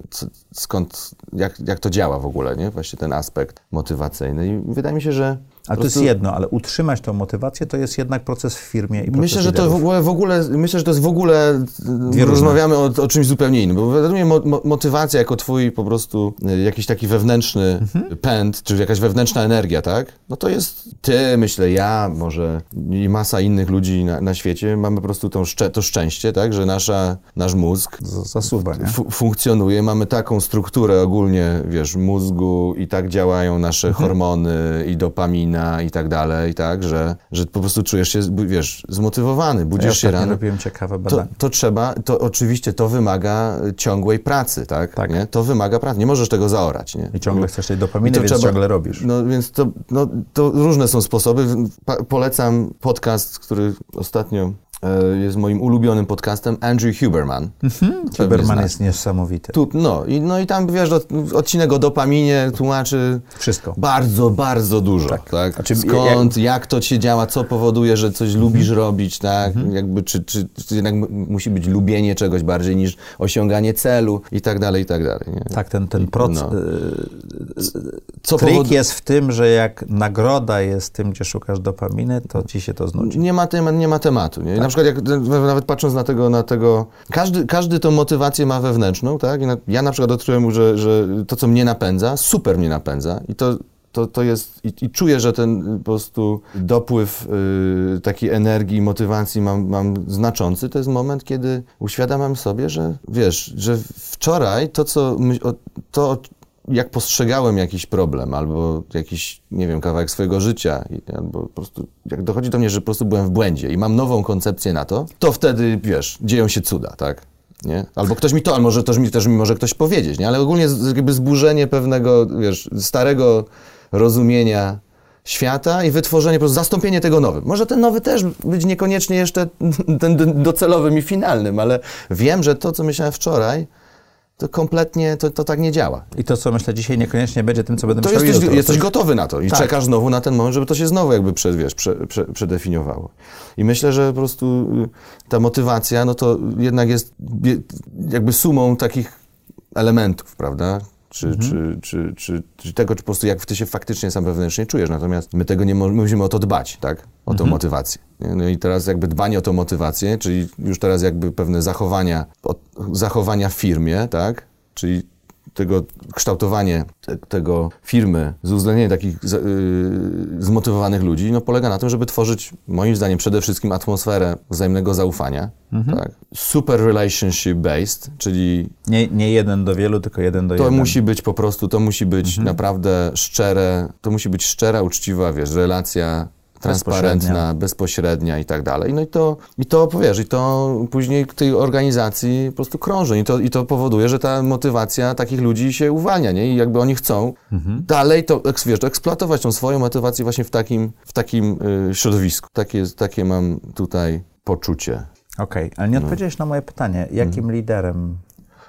skąd, jak, jak to działa w ogóle, nie, właśnie ten aspekt motywacyjny i wydaje mi się, że ale to jest jedno, ale utrzymać tą motywację to jest jednak proces w firmie i proces Myślę, że to w ogóle, w ogóle, myślę, że to jest w ogóle, Dwie rozmawiamy o, o, czymś zupełnie innym, bo według mnie mo, motywacja jako twój po prostu y, jakiś taki wewnętrzny mhm. pęd, czy jakaś wewnętrzna energia, tak? No to jest ty, myślę, ja, może i masa innych ludzi na, na świecie, mamy po prostu tą to szczęście, tak? Że nasza, nasz mózg zasuwa, funkcjonuje, mamy taką strukturę ogólnie, wiesz, mózgu i tak działają nasze mhm. hormony i dopaminy, i tak dalej, tak, że, że po prostu czujesz się, wiesz, zmotywowany, budzisz ja się rano. robiłem ciekawe badania. To, to, trzeba, to oczywiście to wymaga ciągłej pracy, tak? tak. Nie? To wymaga pracy, nie możesz tego zaorać, nie? I ciągle chcesz tej dopaminy, więc trzeba, ciągle robisz. No więc to, no, to różne są sposoby. polecam podcast, który ostatnio jest moim ulubionym podcastem, Andrew Huberman. Mhm, Huberman jest niesamowity. Tu, no, i, no i tam, wiesz, odcinek o dopaminie tłumaczy... Wszystko. Bardzo, bardzo dużo, tak? tak? Znaczy, Skąd, jak... jak... to ci działa, co powoduje, że coś mhm. lubisz robić, tak? Mhm. Jakby, czy, czy, czy jednak musi być lubienie czegoś bardziej niż osiąganie celu i tak dalej, i tak dalej. Nie? Tak, ten, ten proces... No. Co Trik powod... jest w tym, że jak nagroda jest tym, gdzie szukasz dopaminy, to ci się to znudzi. Nie ma, temat, nie ma tematu. Nie? Tak. Przykład jak, nawet patrząc na tego, na tego każdy, każdy tą motywację ma wewnętrzną, tak? Na, ja na przykład odkryłem, że, że to, co mnie napędza, super mnie napędza i to to, to jest, i, i, czuję, że ten po prostu dopływ y, takiej energii, motywacji mam, mam znaczący. To jest moment, kiedy uświadamiam sobie, że wiesz, że wczoraj to, co, to, jak postrzegałem jakiś problem albo jakiś, nie wiem, kawałek swojego życia, albo po prostu jak dochodzi do mnie, że po prostu byłem w błędzie i mam nową koncepcję na to, to wtedy, wiesz, dzieją się cuda, tak? Nie? Albo ktoś mi to, albo może też mi, też mi może ktoś powiedzieć, nie? Ale ogólnie jakby zburzenie pewnego, wiesz, starego rozumienia świata i wytworzenie, po prostu zastąpienie tego nowym. Może ten nowy też być niekoniecznie jeszcze ten docelowym i finalnym, ale wiem, że to, co myślałem wczoraj, to kompletnie to, to tak nie działa. I to, co myślę dzisiaj, niekoniecznie będzie tym, co będę to myślał jesteś, jutro. jesteś gotowy na to i tak. czekasz znowu na ten moment, żeby to się znowu jakby przed, wiesz, prze, prze, przedefiniowało. I myślę, że po prostu y, ta motywacja, no to jednak jest jakby sumą takich elementów, prawda? Czy, mhm. czy, czy, czy, tego, czy po prostu jak ty się faktycznie sam wewnętrznie czujesz. Natomiast my tego nie my musimy o to dbać, tak? O tą mhm. motywację. No i teraz jakby dbanie o tą motywację, czyli już teraz jakby pewne zachowania, zachowania w firmie, tak? Czyli tego kształtowanie te, tego firmy z uwzględnieniem takich z, yy, zmotywowanych ludzi, no polega na tym, żeby tworzyć, moim zdaniem, przede wszystkim atmosferę wzajemnego zaufania. Mhm. Tak? Super relationship based, czyli... Nie, nie jeden do wielu, tylko jeden do To jeden. musi być po prostu, to musi być mhm. naprawdę szczere, to musi być szczera, uczciwa, wiesz, relacja transparentna, bezpośrednia. i tak dalej. No i to, i to powiesz, i to później tej organizacji po prostu krąży i to, i to powoduje, że ta motywacja takich ludzi się uwalnia, nie? I jakby oni chcą mhm. dalej to, wiesz, to eksploatować tą swoją motywację właśnie w takim, w takim y, środowisku. Takie, takie mam tutaj poczucie. Okej, okay, ale nie no. odpowiedziałeś no. na moje pytanie. Jakim mhm. liderem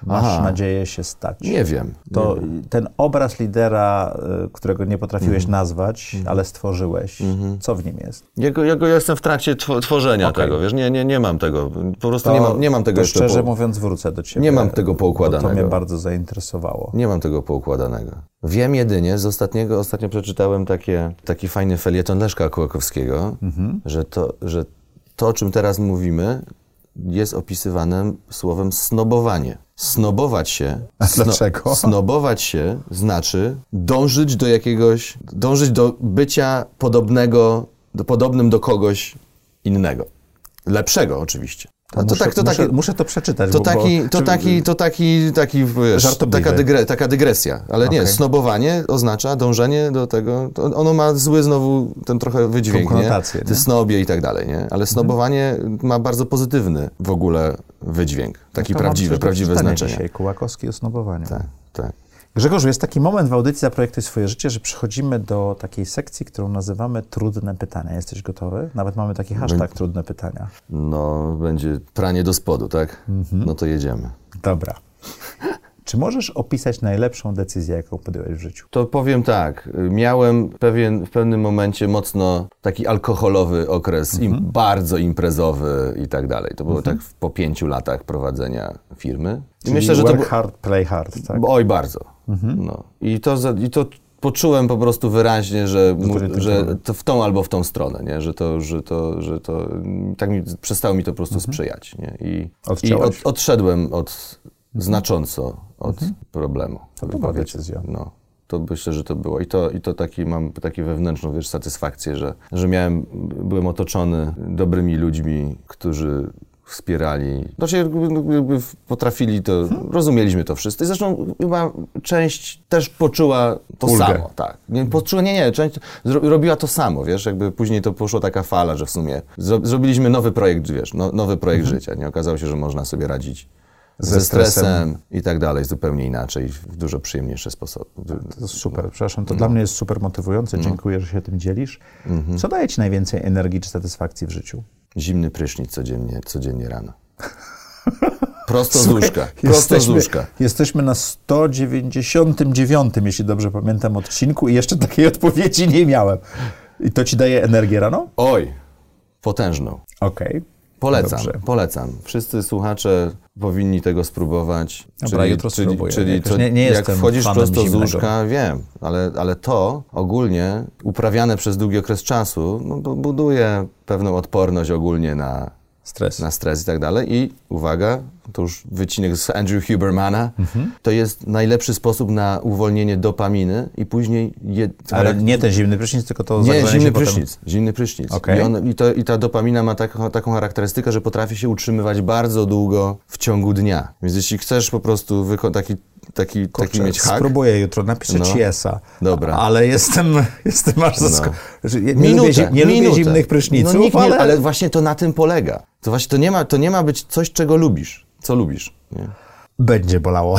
masz Aha. nadzieję się stać? Nie wiem. To nie wiem. ten obraz lidera, y, którego nie potrafiłeś mhm. nazwać, mhm. ale stworzyłeś, mhm. co w nim jest? Jego, jego jestem w trakcie tworzenia okay. tego, wiesz, nie, nie, nie mam tego, po prostu nie mam, nie mam tego to jeszcze szczerze po... mówiąc wrócę do ciebie. Nie mam tego poukładanego. to mnie bardzo zainteresowało. Nie mam tego poukładanego. Wiem jedynie, z ostatniego, ostatnio przeczytałem takie, taki fajny felieton Leszka Kołakowskiego, mhm. że, to, że to, o czym teraz mówimy, jest opisywane słowem snobowanie. Snobować się. A sno, dlaczego? Snobować się znaczy dążyć do jakiegoś, dążyć do bycia podobnego, do, podobnym do kogoś innego. Lepszego oczywiście. To, to, muszę, tak, to muszę, taki, muszę to przeczytać. To, bo, taki, to, czy, taki, to taki, taki wiesz, taka, dygre, taka dygresja. Ale okay. nie, snobowanie oznacza dążenie do tego. ono ma zły znowu ten trochę wydźwięk, nie? Ty snobie i tak dalej, nie? Ale mhm. snobowanie mhm. ma bardzo pozytywny w ogóle wydźwięk. Taki no prawdziwy, prawdziwe znaczenie. dzisiaj. Kułakowski o snobowaniu. Tak, tak. Grzegorzu, jest taki moment w audycji Zaprojektuj swoje życie, że przechodzimy do takiej sekcji, którą nazywamy trudne pytania. Jesteś gotowy? Nawet mamy taki hashtag trudne pytania. No, będzie pranie do spodu, tak? Mhm. No to jedziemy. Dobra. Czy możesz opisać najlepszą decyzję, jaką podjąłeś w życiu? To powiem tak. Miałem pewien, w pewnym momencie mocno taki alkoholowy okres, im, mhm. bardzo imprezowy i tak dalej. To było mhm. tak po pięciu latach prowadzenia firmy. I myślę, że work to hard, play hard, tak? Oj, bardzo. Mhm. No. I, to, I to poczułem po prostu wyraźnie, że, że to w tą albo w tą stronę, nie? Że to, że to, że to tak mi, przestało mi to po prostu mhm. sprzyjać. Nie? I, i od, odszedłem od znacząco od mhm. problemu. To była decyzja. No, to myślę, że to było. I to, i to taki, mam taką wewnętrzną wiesz, satysfakcję, że, że miałem, byłem otoczony dobrymi ludźmi, którzy wspierali. Znaczy jakby potrafili to, hmm. rozumieliśmy to wszyscy. Zresztą chyba część też poczuła to Ulgę. samo. Tak. Nie, poczuła, nie, nie, część robiła to samo, wiesz, jakby później to poszła taka fala, że w sumie zrobiliśmy nowy projekt, wiesz, no, nowy projekt hmm. życia. Nie okazało się, że można sobie radzić ze, stresem. stresem. i tak dalej, zupełnie inaczej, w dużo przyjemniejszy sposób. To jest super, przepraszam, to no. dla mnie jest super motywujące, no. dziękuję, że się tym dzielisz. Mhm. Co daje Ci najwięcej energii czy satysfakcji w życiu? Zimny prysznic codziennie, codziennie rano. Prosto z łóżka. Prosto jesteśmy, z łóżka. Jesteśmy na 199, jeśli dobrze pamiętam, odcinku i jeszcze takiej odpowiedzi nie miałem. I to ci daje energię rano? Oj, potężną. Okej. Okay. Polecam, Dobrze. polecam. Wszyscy słuchacze powinni tego spróbować. Dobra, czyli, jutro czyli, spróbuję. Czyli to, nie, nie jak wchodzisz prosto z łóżka, wiem, ale, ale to ogólnie uprawiane przez długi okres czasu no, buduje pewną odporność ogólnie na stres. na stres i tak dalej. I uwaga, to już wycinek z Andrew Hubermana, mhm. to jest najlepszy sposób na uwolnienie dopaminy i później... Je, Ale nie ten zimny prysznic, tylko to Nie, zimny prysznic, potem... zimny prysznic. Okay. I, on, i, to, I ta dopamina ma taką, taką charakterystykę, że potrafi się utrzymywać bardzo długo w ciągu dnia. Więc jeśli chcesz po prostu taki taki, Kurczę, taki mieć hak. Spróbuję jutro, napiszę no. Dobra. Ale jestem, jestem aż zaskoczony. No. Nie, minutę, lubię, nie minutę. lubię zimnych pryszniców, no, ale... Nie, ale właśnie to na tym polega. To właśnie to nie ma, to nie ma być coś, czego lubisz. Co lubisz? Nie? Będzie bolało.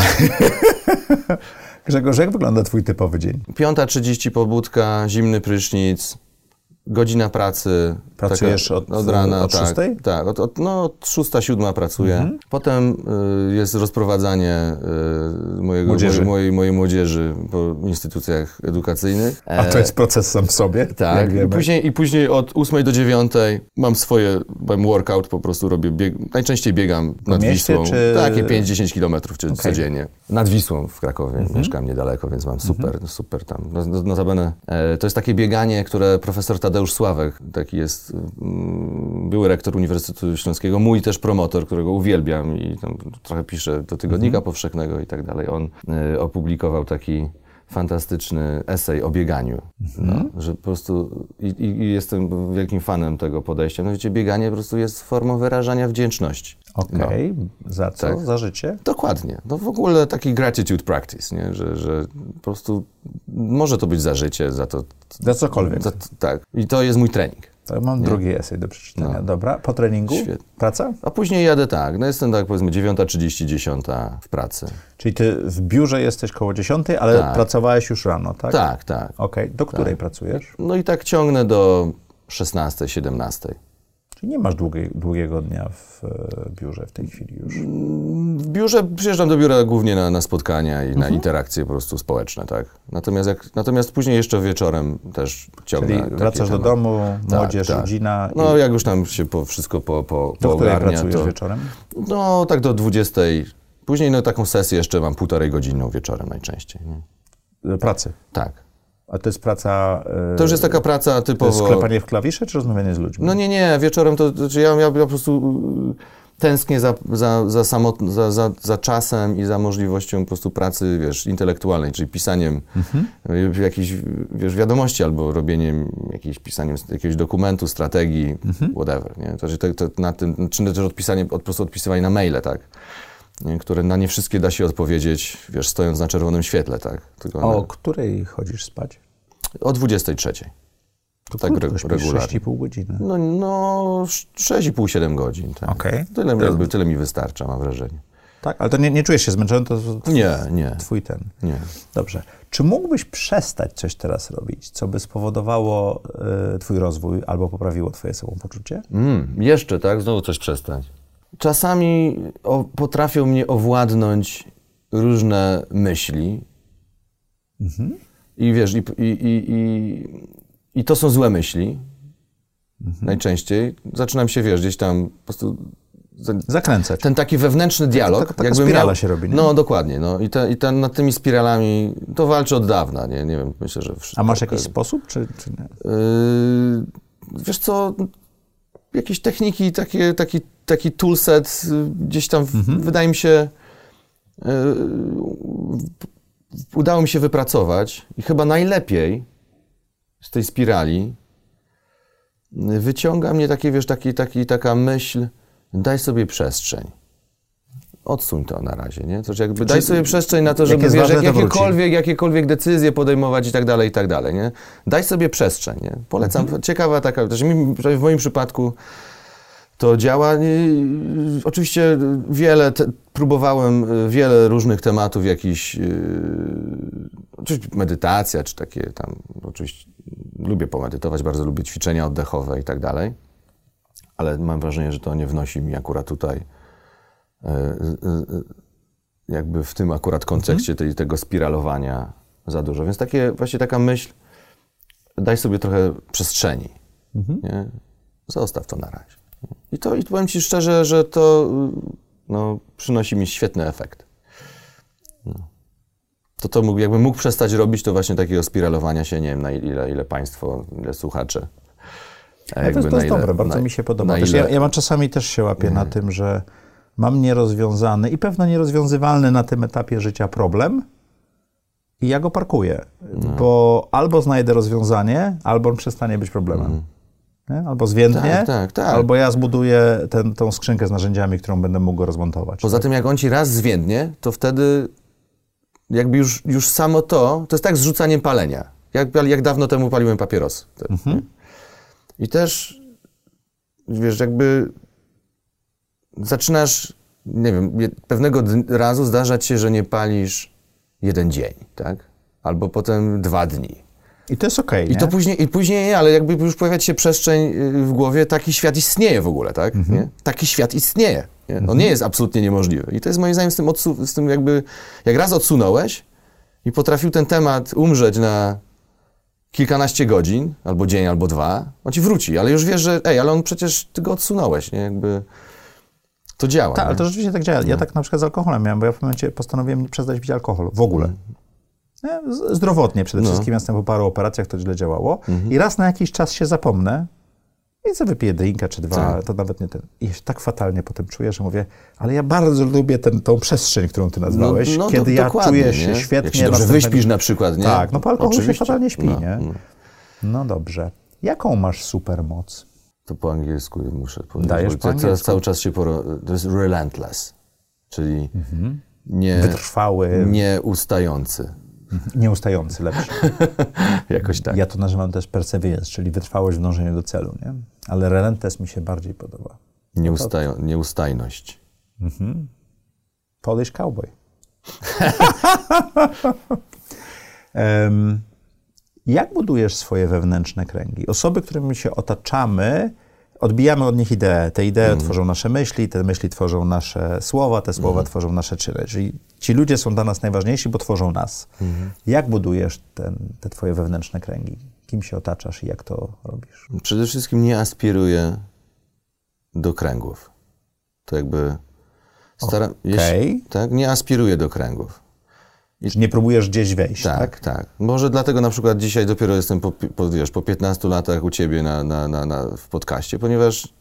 Grzegorz, jak wygląda twój typowy dzień? 5.30 pobudka, zimny prysznic, godzina pracy. Pracujesz taka, od, od rana, od tak, szóstej? Tak, od, od, no, od szósta, siódma pracuję. Mhm. Potem y, jest rozprowadzanie y, mojego, mojej, mojej, mojej młodzieży po instytucjach edukacyjnych. A to jest proces sam w sobie? Tak. I później, I później od ósmej do dziewiątej mam swoje, mam workout, po prostu robię, bieg, najczęściej biegam nad mieście, Wisłą. Czy... Takie 5-10 kilometrów okay. codziennie. Nad Wisłą w Krakowie, mhm. mieszkam niedaleko, więc mam super, mhm. super tam. Notabene, e, to jest takie bieganie, które profesor Tadeusz Tadeusz Sławek, taki jest mm, były rektor Uniwersytetu Śląskiego, mój też promotor, którego uwielbiam i tam trochę pisze do Tygodnika mhm. Powszechnego i tak dalej. On y, opublikował taki fantastyczny esej o bieganiu. Mhm. No, że po prostu i, i, jestem wielkim fanem tego podejścia. No wiecie, bieganie po prostu jest formą wyrażania wdzięczności. Okej, okay. no. za co? Tak. Za życie? Dokładnie. No w ogóle taki gratitude practice, nie? Że, że po prostu może to być za życie, za to... Za cokolwiek. Za, tak. I to jest mój trening. To mam nie? drugi esej do przeczytania. No. Dobra, po treningu Świetnie. praca? A później jadę tak, no jestem tak powiedzmy 9.30, 10 w pracy. Czyli ty w biurze jesteś koło 10, ale tak. pracowałeś już rano, tak? Tak, tak. Okej, okay. do której tak. pracujesz? No i tak ciągnę do 16, 17. Czyli nie masz długiej, długiego dnia w e, biurze w tej chwili już? W biurze przyjeżdżam do biura głównie na, na spotkania i mhm. na interakcje po prostu społeczne, tak. Natomiast, jak, natomiast później jeszcze wieczorem też ciągnę. Czyli wracasz do domu, tak, młodzież, tak. rodzina. No i... jak już tam się po, wszystko po, po, do po której pracujesz to, wieczorem? No tak do 20. Później no, taką sesję jeszcze mam półtorej godzinną wieczorem najczęściej. Nie? Pracy? Tak. A to jest praca. To już jest taka praca typowo. To jest sklepanie w klawisze, czy rozmawianie z ludźmi? No nie, nie, wieczorem to. Znaczy ja, ja, ja po prostu y, tęsknię za, za, za, samot, za, za, za, czasem i za możliwością po prostu pracy, wiesz, intelektualnej, czyli pisaniem mhm. jakichś, wiesz, wiadomości albo robieniem jakiejś, pisaniem jakiegoś dokumentu, strategii, mhm. whatever, nie? To, to, to na tym, czy też odpisanie, po prostu odpisywanie na maile, tak? Które na nie wszystkie da się odpowiedzieć, wiesz, stojąc na czerwonym świetle, tak? Tylko o na... której chodzisz spać? O 23. To tak re regularnie. 6,5 godziny. No, no 6,5-7 godzin. Tak. Okay. Tyle, to... tyle mi wystarcza, mam wrażenie. Tak, ale to nie, nie czujesz się zmęczony? To twój, nie, nie. Twój ten. Nie. Dobrze. Czy mógłbyś przestać coś teraz robić, co by spowodowało y, twój rozwój albo poprawiło twoje samopoczucie? Mm, jeszcze, tak? Znowu coś przestać czasami o, potrafią mnie owładnąć różne myśli. Mhm. I wiesz, i, i, i, i, to są złe myśli. Mhm. Najczęściej. Zaczynam się, wiesz, gdzieś tam po prostu zakręcać. Ten taki wewnętrzny dialog. Taka, taka spirala miał, się robi, nie? No, dokładnie. No. I, te, i te, nad tymi spiralami to walczy od dawna, nie, nie wiem, myślę, że... A masz jakiś sposób, czy, czy nie? Yy, wiesz co, jakieś techniki, takie, taki, taki toolset y, gdzieś tam, mhm. wydaje mi się, yy, udało mi się wypracować i chyba najlepiej z tej spirali wyciąga mnie takie, wiesz, taki, taki, taka myśl, daj sobie przestrzeń. Odsuń to na razie, nie? To znaczy jakby daj sobie przestrzeń na to, żeby jak wiesz, jak, jakiekolwiek, jakiekolwiek decyzje podejmować i tak dalej, i tak dalej, nie? Daj sobie przestrzeń, nie? Polecam. Mhm. Ciekawa taka, znaczy w moim przypadku to działa. Oczywiście wiele, te, próbowałem y, wiele różnych tematów, jakiś, yy, oczywiście medytacja, czy takie tam, oczywiście lubię pomedytować, bardzo lubię ćwiczenia oddechowe i tak dalej. ale mam wrażenie, że to nie wnosi mi akurat tutaj jakby w tym akurat kontekście mhm. tej, tego spiralowania za dużo. Więc takie, właśnie taka myśl, daj sobie trochę przestrzeni. Mhm. Nie? Zostaw to na razie. I to i powiem Ci szczerze, że to no, przynosi mi świetny efekt. No. To to mógł, jakbym mógł przestać robić, to właśnie takiego spiralowania się, nie wiem, na ile, ile państwo, ile słuchacze. No to, jest, to jest ile, dobre, bardzo na, mi się podoba. Ile... Ja, ja mam czasami też się łapię na tym, że mam nierozwiązany i pewno nierozwiązywalny na tym etapie życia problem i ja go parkuję, no. bo albo znajdę rozwiązanie, albo on przestanie być problemem. Mm. Nie? Albo zwiędnie, tak, tak, tak. albo ja zbuduję ten, tą skrzynkę z narzędziami, którą będę mógł go rozmontować. Poza tym, jak on ci raz zwiędnie, to wtedy jakby już, już samo to, to jest tak zrzucaniem palenia. Jak, jak dawno temu paliłem papierosy. Mhm. I też, wiesz, jakby zaczynasz, nie wiem, pewnego razu zdarzać się, że nie palisz jeden dzień, tak? Albo potem dwa dni. I to jest okej. Okay, I to później, i później, ale jakby już pojawia się przestrzeń y, w głowie, taki świat istnieje w ogóle, tak? Mhm. Nie? Taki świat istnieje. Nie? On mhm. nie jest absolutnie niemożliwy. I to jest moim zdaniem z tym, z tym jakby, jak raz odsunąłeś i potrafił ten temat umrzeć na kilkanaście godzin, albo dzień, albo dwa, on ci wróci, ale już wiesz, że ej, ale on przecież, ty go odsunąłeś, nie? Jakby to działa. Tak, ale to rzeczywiście tak działa. Ja no. tak na przykład z alkoholem miałem, bo ja w momencie postanowiłem przestać pić alkohol w ogóle. Mm. Zdrowotnie przede no. wszystkim, jestem po paru operacjach to źle działało. Mhm. I raz na jakiś czas się zapomnę i co wypiję drinka czy dwa, tak. to nawet nie ten. I się tak fatalnie potem czuję, że mówię, ale ja bardzo lubię ten, tą przestrzeń, którą ty nazwałeś, no, no, kiedy ja czuję się nie? świetnie. Jak się dobrze wyśpisz na przykład, nie? Tak, no po alkoholu Oczywiście. się fatalnie śpi, no, nie? No. no dobrze. Jaką masz supermoc? To po angielsku muszę powiedzieć. Dajesz po angielsku? cały czas się poro... To jest relentless, czyli mhm. nie... Wytrwały. Nieustający. Mhm. Nieustający, lepszy. Jakoś tak. Ja to nazywam też perseverance, czyli wytrwałość w dążeniu do celu, nie? Ale relentless mi się bardziej podoba. Nieustaj Nieustajność. Mhm. Polish cowboy. um, jak budujesz swoje wewnętrzne kręgi? Osoby, którymi się otaczamy, odbijamy od nich idee. Te idee mm. tworzą nasze myśli, te myśli tworzą nasze słowa, te słowa mm. tworzą nasze czyny. Czyli ci ludzie są dla nas najważniejsi, bo tworzą nas. Mm. Jak budujesz ten, te twoje wewnętrzne kręgi? Kim się otaczasz i jak to robisz? Przede wszystkim nie aspiruję do kręgów. To jakby staram okay. tak, nie aspiruję do kręgów. Nie próbujesz gdzieś wejść, tak? Tak, tak. Może dlatego na przykład dzisiaj dopiero jestem po, po, wiesz, po 15 latach u ciebie na, na, na, na, w podcaście, ponieważ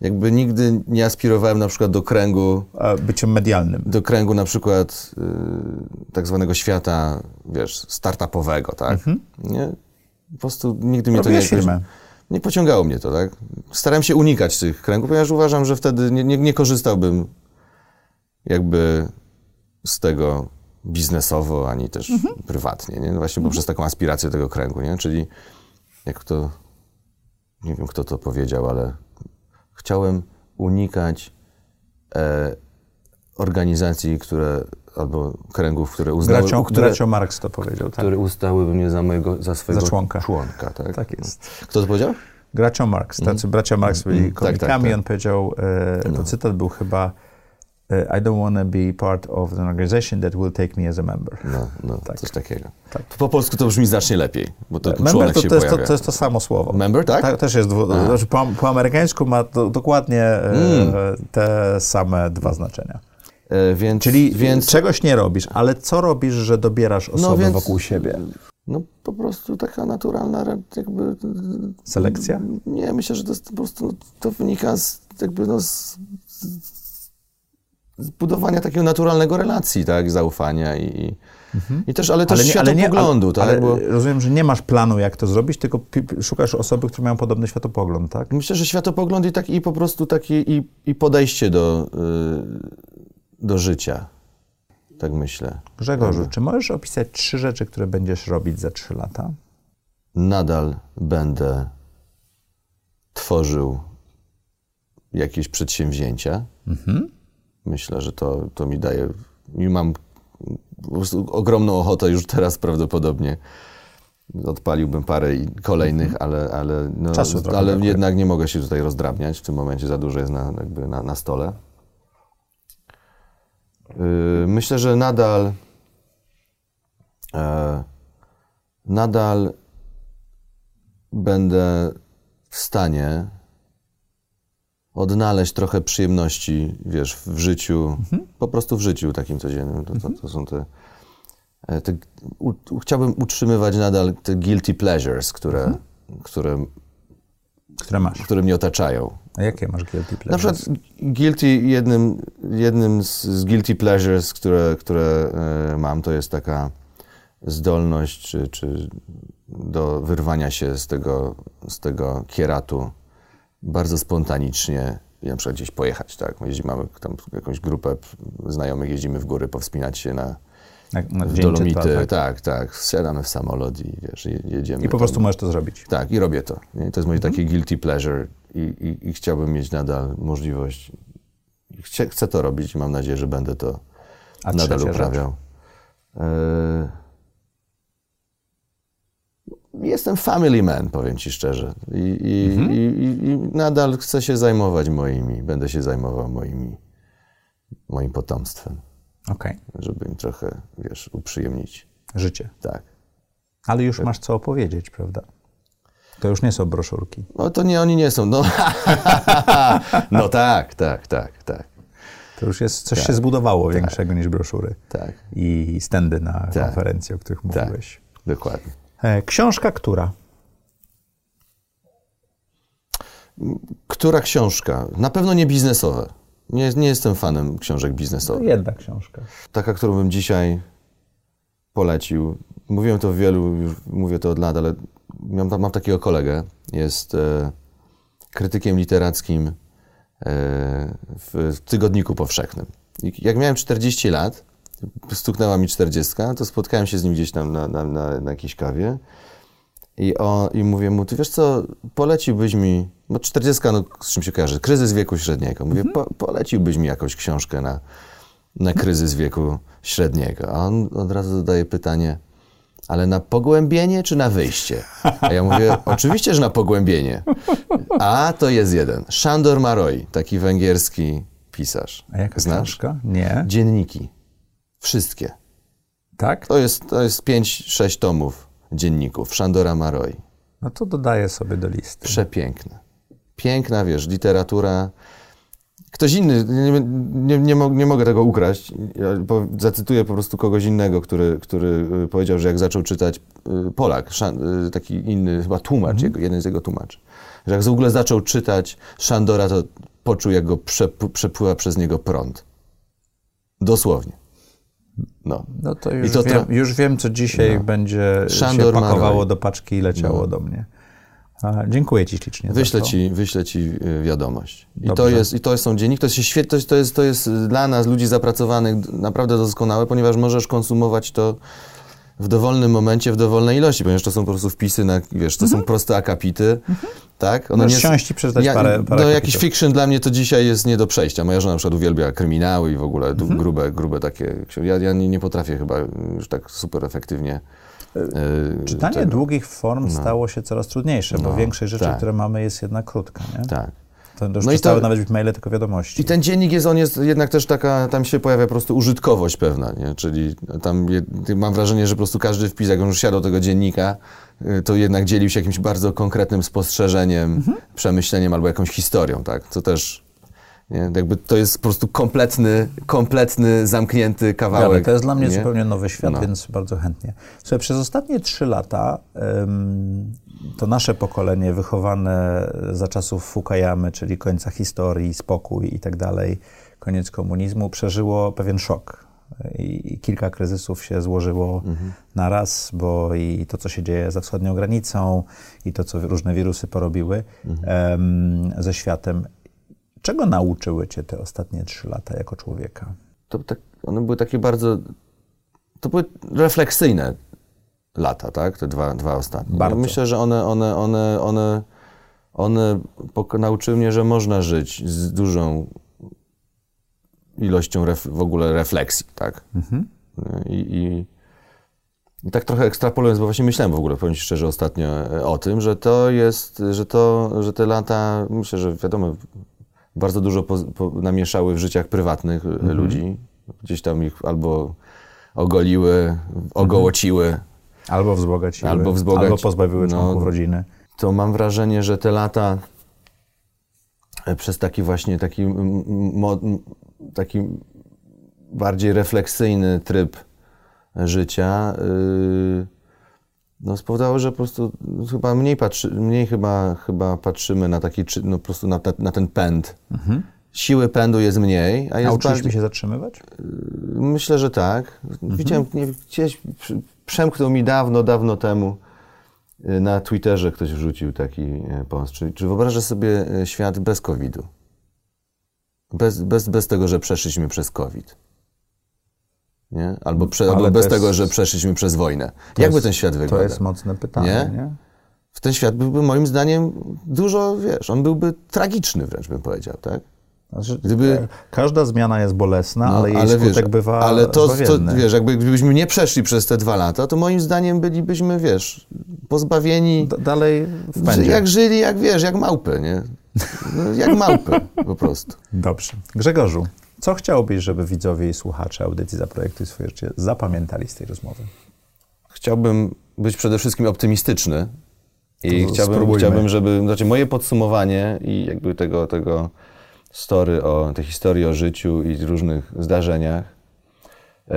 jakby nigdy nie aspirowałem na przykład do kręgu... Byciem medialnym. Do kręgu na przykład y, tak zwanego świata, wiesz, startupowego, tak? Mhm. Nie? Po prostu nigdy mnie Robiłeś to nie... Firmę. Nie pociągało mnie to, tak? Starałem się unikać tych kręgów, ponieważ uważam, że wtedy nie, nie, nie korzystałbym jakby z tego biznesowo, ani też mhm. prywatnie, nie? No właśnie poprzez taką aspirację tego kręgu, nie? Czyli jak to, nie wiem kto to powiedział, ale chciałem unikać e, organizacji, które albo kręgów, które uznały... Bracio, które, bracio Marx to powiedział, tak. Które ustałyby mnie za mojego, za swojego za członka. członka tak? tak jest. Kto to powiedział? Gracio Marx. Tacy mm. bracia Marx byli mm. komikami. Tak, tak, tak. On powiedział, e, to no. cytat był chyba i don't want to be part of an organization that will take me as a member. No, no tak. coś takiego. Tak. Po polsku to brzmi znacznie lepiej, bo to member to, to, jest to, to, jest to, samo słowo. Member, tak? tak też jest, znaczy po, po, amerykańsku ma to, dokładnie e, mm. te same dwa znaczenia. E, więc, Czyli więc... czegoś nie robisz, ale co robisz, że dobierasz osoby no więc, wokół siebie? No po prostu taka naturalna jakby... Selekcja? Nie, myślę, że to jest po prostu, to wynika z jakby no z, budowania takiego naturalnego relacji, tak, zaufania i, mhm. i też, ale też ale nie, światopoglądu, ale nie, tak? Ale bo... Rozumiem, że nie masz planu, jak to zrobić, tylko szukasz osoby, które mają podobny światopogląd, tak? Myślę, że światopogląd i tak i po prostu takie i, i podejście do, yy, do życia. Tak myślę. Grzegorzu, czy możesz opisać trzy rzeczy, które będziesz robić za trzy lata? Nadal będę tworzył jakieś przedsięwzięcia. Mhm Myślę, że to, to mi daje, i mam ogromną ochotę już teraz prawdopodobnie odpaliłbym parę kolejnych, mhm. ale, ale, no, ale jednak nie mogę się tutaj rozdrabniać. W tym momencie za dużo jest na, jakby na, na stole. Yy, myślę, że nadal e, nadal będę w stanie odnaleźć trochę przyjemności, wiesz, w życiu, mhm. po prostu w życiu takim codziennym. To, to, to mhm. są te, e, te u, chciałbym utrzymywać nadal te guilty pleasures, które, mhm. które, które masz. Które mnie otaczają. A jakie masz guilty pleasures? Na przykład guilty, jednym, jednym z, z guilty pleasures, które, które e, mam, to jest taka zdolność czy, czy do wyrwania się z tego, z tego kieratu bardzo spontanicznie na przykład gdzieś pojechać, tak? Jeździmy, mamy tam jakąś grupę znajomych, jeździmy w góry, powspinać się na, na, na Dolomity. tak? tak, tak. Wsiadamy w samolot i wiesz, jedziemy. I po prostu możesz to zrobić. Tak, i robię to. Nie? To jest moje mhm. takie guilty pleasure i, i, i, chciałbym mieć nadal możliwość. Chcę, chcę to robić i mam nadzieję, że będę to A nadal uprawiał. E, jestem family man, powiem ci szczerze. I, i, mhm. i, i, nadal chcę się zajmować moimi, będę się zajmował moimi, moim potomstwem. Okay. Żeby im trochę, wiesz, uprzyjemnić. Życie. Tak. Ale już tak. masz co opowiedzieć, prawda? To już nie są broszurki. No to nie, oni nie są. No, no tak, tak, tak, tak. To już jest, coś tak. się zbudowało tak. większego niż broszury. Tak. I stędy na tak. konferencji, o których tak. mówiłeś. Dokładnie. E, książka która? Która książka? Na pewno nie biznesowe. Nie, nie jestem fanem książek biznesowych. To jedna książka. Taka, którą bym dzisiaj polecił. Mówiłem to w wielu, już mówię to od lat, ale mam, mam takiego kolegę. Jest e, krytykiem literackim e, w, w Tygodniku Powszechnym. I jak miałem 40 lat, stuknęła mi 40, to spotkałem się z nim gdzieś tam na, na, na, na jakiejś kawie i, o, i mówię mu, ty wiesz co, poleciłbyś mi, bo 40, no z czym się kojarzy, kryzys wieku średniego. Mówię, mhm. po, poleciłbyś mi jakąś książkę na, na kryzys wieku średniego. A on od razu zadaje pytanie, ale na pogłębienie czy na wyjście? A ja mówię, oczywiście, że na pogłębienie. A to jest jeden. Szandor Maroi, taki węgierski pisarz. A jaka Znasz? książka? Nie. Dzienniki. Wszystkie. Tak? To jest, to jest 5-6 tomów dzienników Szandora Maroi. No to dodaję sobie do listy. Przepiękne. Piękna, wiesz, literatura. Ktoś inny, nie, nie, nie, nie mogę tego ukraść, ja po, zacytuję po prostu kogoś innego, który, który y, powiedział, że jak zaczął czytać y, Polak, y, taki inny chyba tłumacz, mhm. jego, jeden z jego tłumaczy, że jak w ogóle zaczął czytać Szandora, to poczuł, jak go przepływa przez niego prąd. Dosłownie. No, no to, już, to wiem, już wiem, co dzisiaj no. będzie Szandor się pakowało Maroj. do paczki i leciało no. do mnie. A, dziękuję Ci ślicznie. Wyślę ci, wyślę ci y, wiadomość. I to, jest, I to są dzienniki, to jest, świetne, to, jest, to jest dla nas, ludzi zapracowanych, naprawdę doskonałe, ponieważ możesz konsumować to w dowolnym momencie, w dowolnej ilości, ponieważ to są po prostu wpisy na, wiesz, to mhm. są proste akapity, mhm. tak? One Możesz nie siąść i przeczytać ja, parę, parę No jakiś fiction dla mnie to dzisiaj jest nie do przejścia. Moja żona na przykład uwielbia kryminały i w ogóle mhm. grube, grube takie Ja, ja nie, nie potrafię chyba już tak super efektywnie Yy, Czytanie tego. długich form no. stało się coraz trudniejsze, no, bo większość rzeczy, tak. które mamy, jest jednak krótka. Nie? Tak. To już no przestały to, nawet być maile, tylko wiadomości. I ten dziennik jest, on jest jednak też taka, tam się pojawia po prostu użytkowość pewna, nie? czyli tam mam wrażenie, że po prostu każdy wpis, jak on już siadł do tego dziennika, y, to jednak dzielił się jakimś bardzo konkretnym spostrzeżeniem, mhm. przemyśleniem albo jakąś historią, tak? Co też nie? Jakby to jest po prostu kompletny, kompletny, zamknięty kawałek. Ale to jest dla mnie nie? zupełnie nowy świat, no. więc bardzo chętnie. Słuchaj, przez ostatnie trzy lata um, to nasze pokolenie wychowane za czasów Fukuyamy, czyli końca historii, spokój i tak dalej, koniec komunizmu, przeżyło pewien szok. I, i kilka kryzysów się złożyło mhm. na raz, bo i to, co się dzieje za wschodnią granicą, i to, co różne wirusy porobiły mhm. ze światem. Czego nauczyły cię te ostatnie trzy lata jako człowieka? To tak, one były takie bardzo. To były refleksyjne lata, tak? Te dwa, dwa ostatnie. Bardzo. Myślę, że one, one, one, one, one nauczyły mnie, że można żyć z dużą ilością w ogóle refleksji, tak? Mhm. I, i, I tak trochę ekstrapolując, bo właśnie myślałem w ogóle, powiem Ci szczerze, ostatnio e, o tym, że to jest, że to, że te lata, myślę, że wiadomo, bardzo dużo po, po, namieszały w życiach prywatnych mhm. ludzi. Gdzieś tam ich albo ogoliły, ogołociły. Albo wzbogaciły. Albo, wzbogaci... albo pozbawiły członków no, rodziny. To mam wrażenie, że te lata e, przez taki właśnie taki, taki bardziej refleksyjny tryb życia yy, no, spowodowało, że po prostu chyba mniej, patrzy, mniej chyba, chyba patrzymy na taki, no, po prostu na, na ten pęd. Mhm. Siły pędu jest mniej. A jest Nauczyliśmy bardziej... się zatrzymywać? Yy, myślę, że tak. Mhm. Widziałem, nie, gdzieś przemknął mi dawno, dawno temu yy, na Twitterze ktoś wrzucił taki yy, post. Czy, czy wyobrażasz sobie świat bez COVID-u? Bez, bez, bez tego, że przeszliśmy przez COVID. Nie? Albo, prze, albo bez jest, tego, że przeszliśmy przez wojnę. Jakby jest, ten świat wyglądał? To jest mocne pytanie. Nie? nie? Ten świat byłby moim zdaniem dużo, wiesz, on byłby tragiczny wręcz bym powiedział, tak? Znaczy, Gdyby, każda zmiana jest bolesna, no, ale jej ale skutek wiesz, bywa Ale to, to, wiesz, jakby gdybyśmy nie przeszli przez te dwa lata, to moim zdaniem bylibyśmy, wiesz, pozbawieni... D dalej w pędzie. Jak żyli, jak wiesz, jak małpy, nie? No, jak małpy, po prostu. Dobrze. Grzegorzu, co chciałbyś, żeby widzowie i słuchacze audycji Zaprojektuj swoje życie zapamiętali z tej rozmowy? Chciałbym być przede wszystkim optymistyczny i chciałbym, chciałbym, żeby, znaczy moje podsumowanie i jakby tego, tego story o, tej historii o życiu i różnych zdarzeniach yy,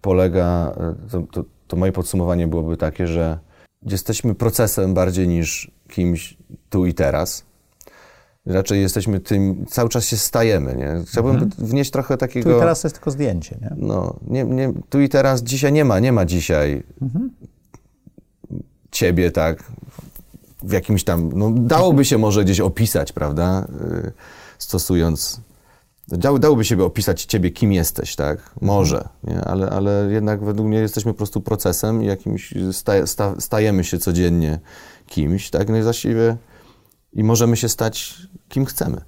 polega, to, to, to moje podsumowanie byłoby takie, że jesteśmy procesem bardziej niż kimś tu i teraz raczej jesteśmy tym, cały czas się stajemy, nie? Chciałbym mhm. wnieść trochę takiego... Tu i teraz to jest tylko zdjęcie, nie? No, nie, nie, tu i teraz, dzisiaj nie ma, nie ma dzisiaj mhm. ciebie, tak, w jakimś tam, no dałoby się może gdzieś opisać, prawda, y, stosując... Dało, dałoby się opisać ciebie, kim jesteś, tak? Może, nie? Ale, ale jednak według mnie jesteśmy po prostu procesem i jakimś staje, sta, stajemy się codziennie kimś, tak? No i właściwie i możemy się stać kim chcemy.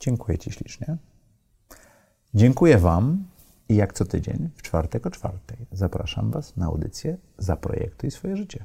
Dziękuję Ci ślicznie. Dziękuję Wam i jak co tydzień w czwartek o czwartej zapraszam Was na audycję Zaprojektuj swoje życie.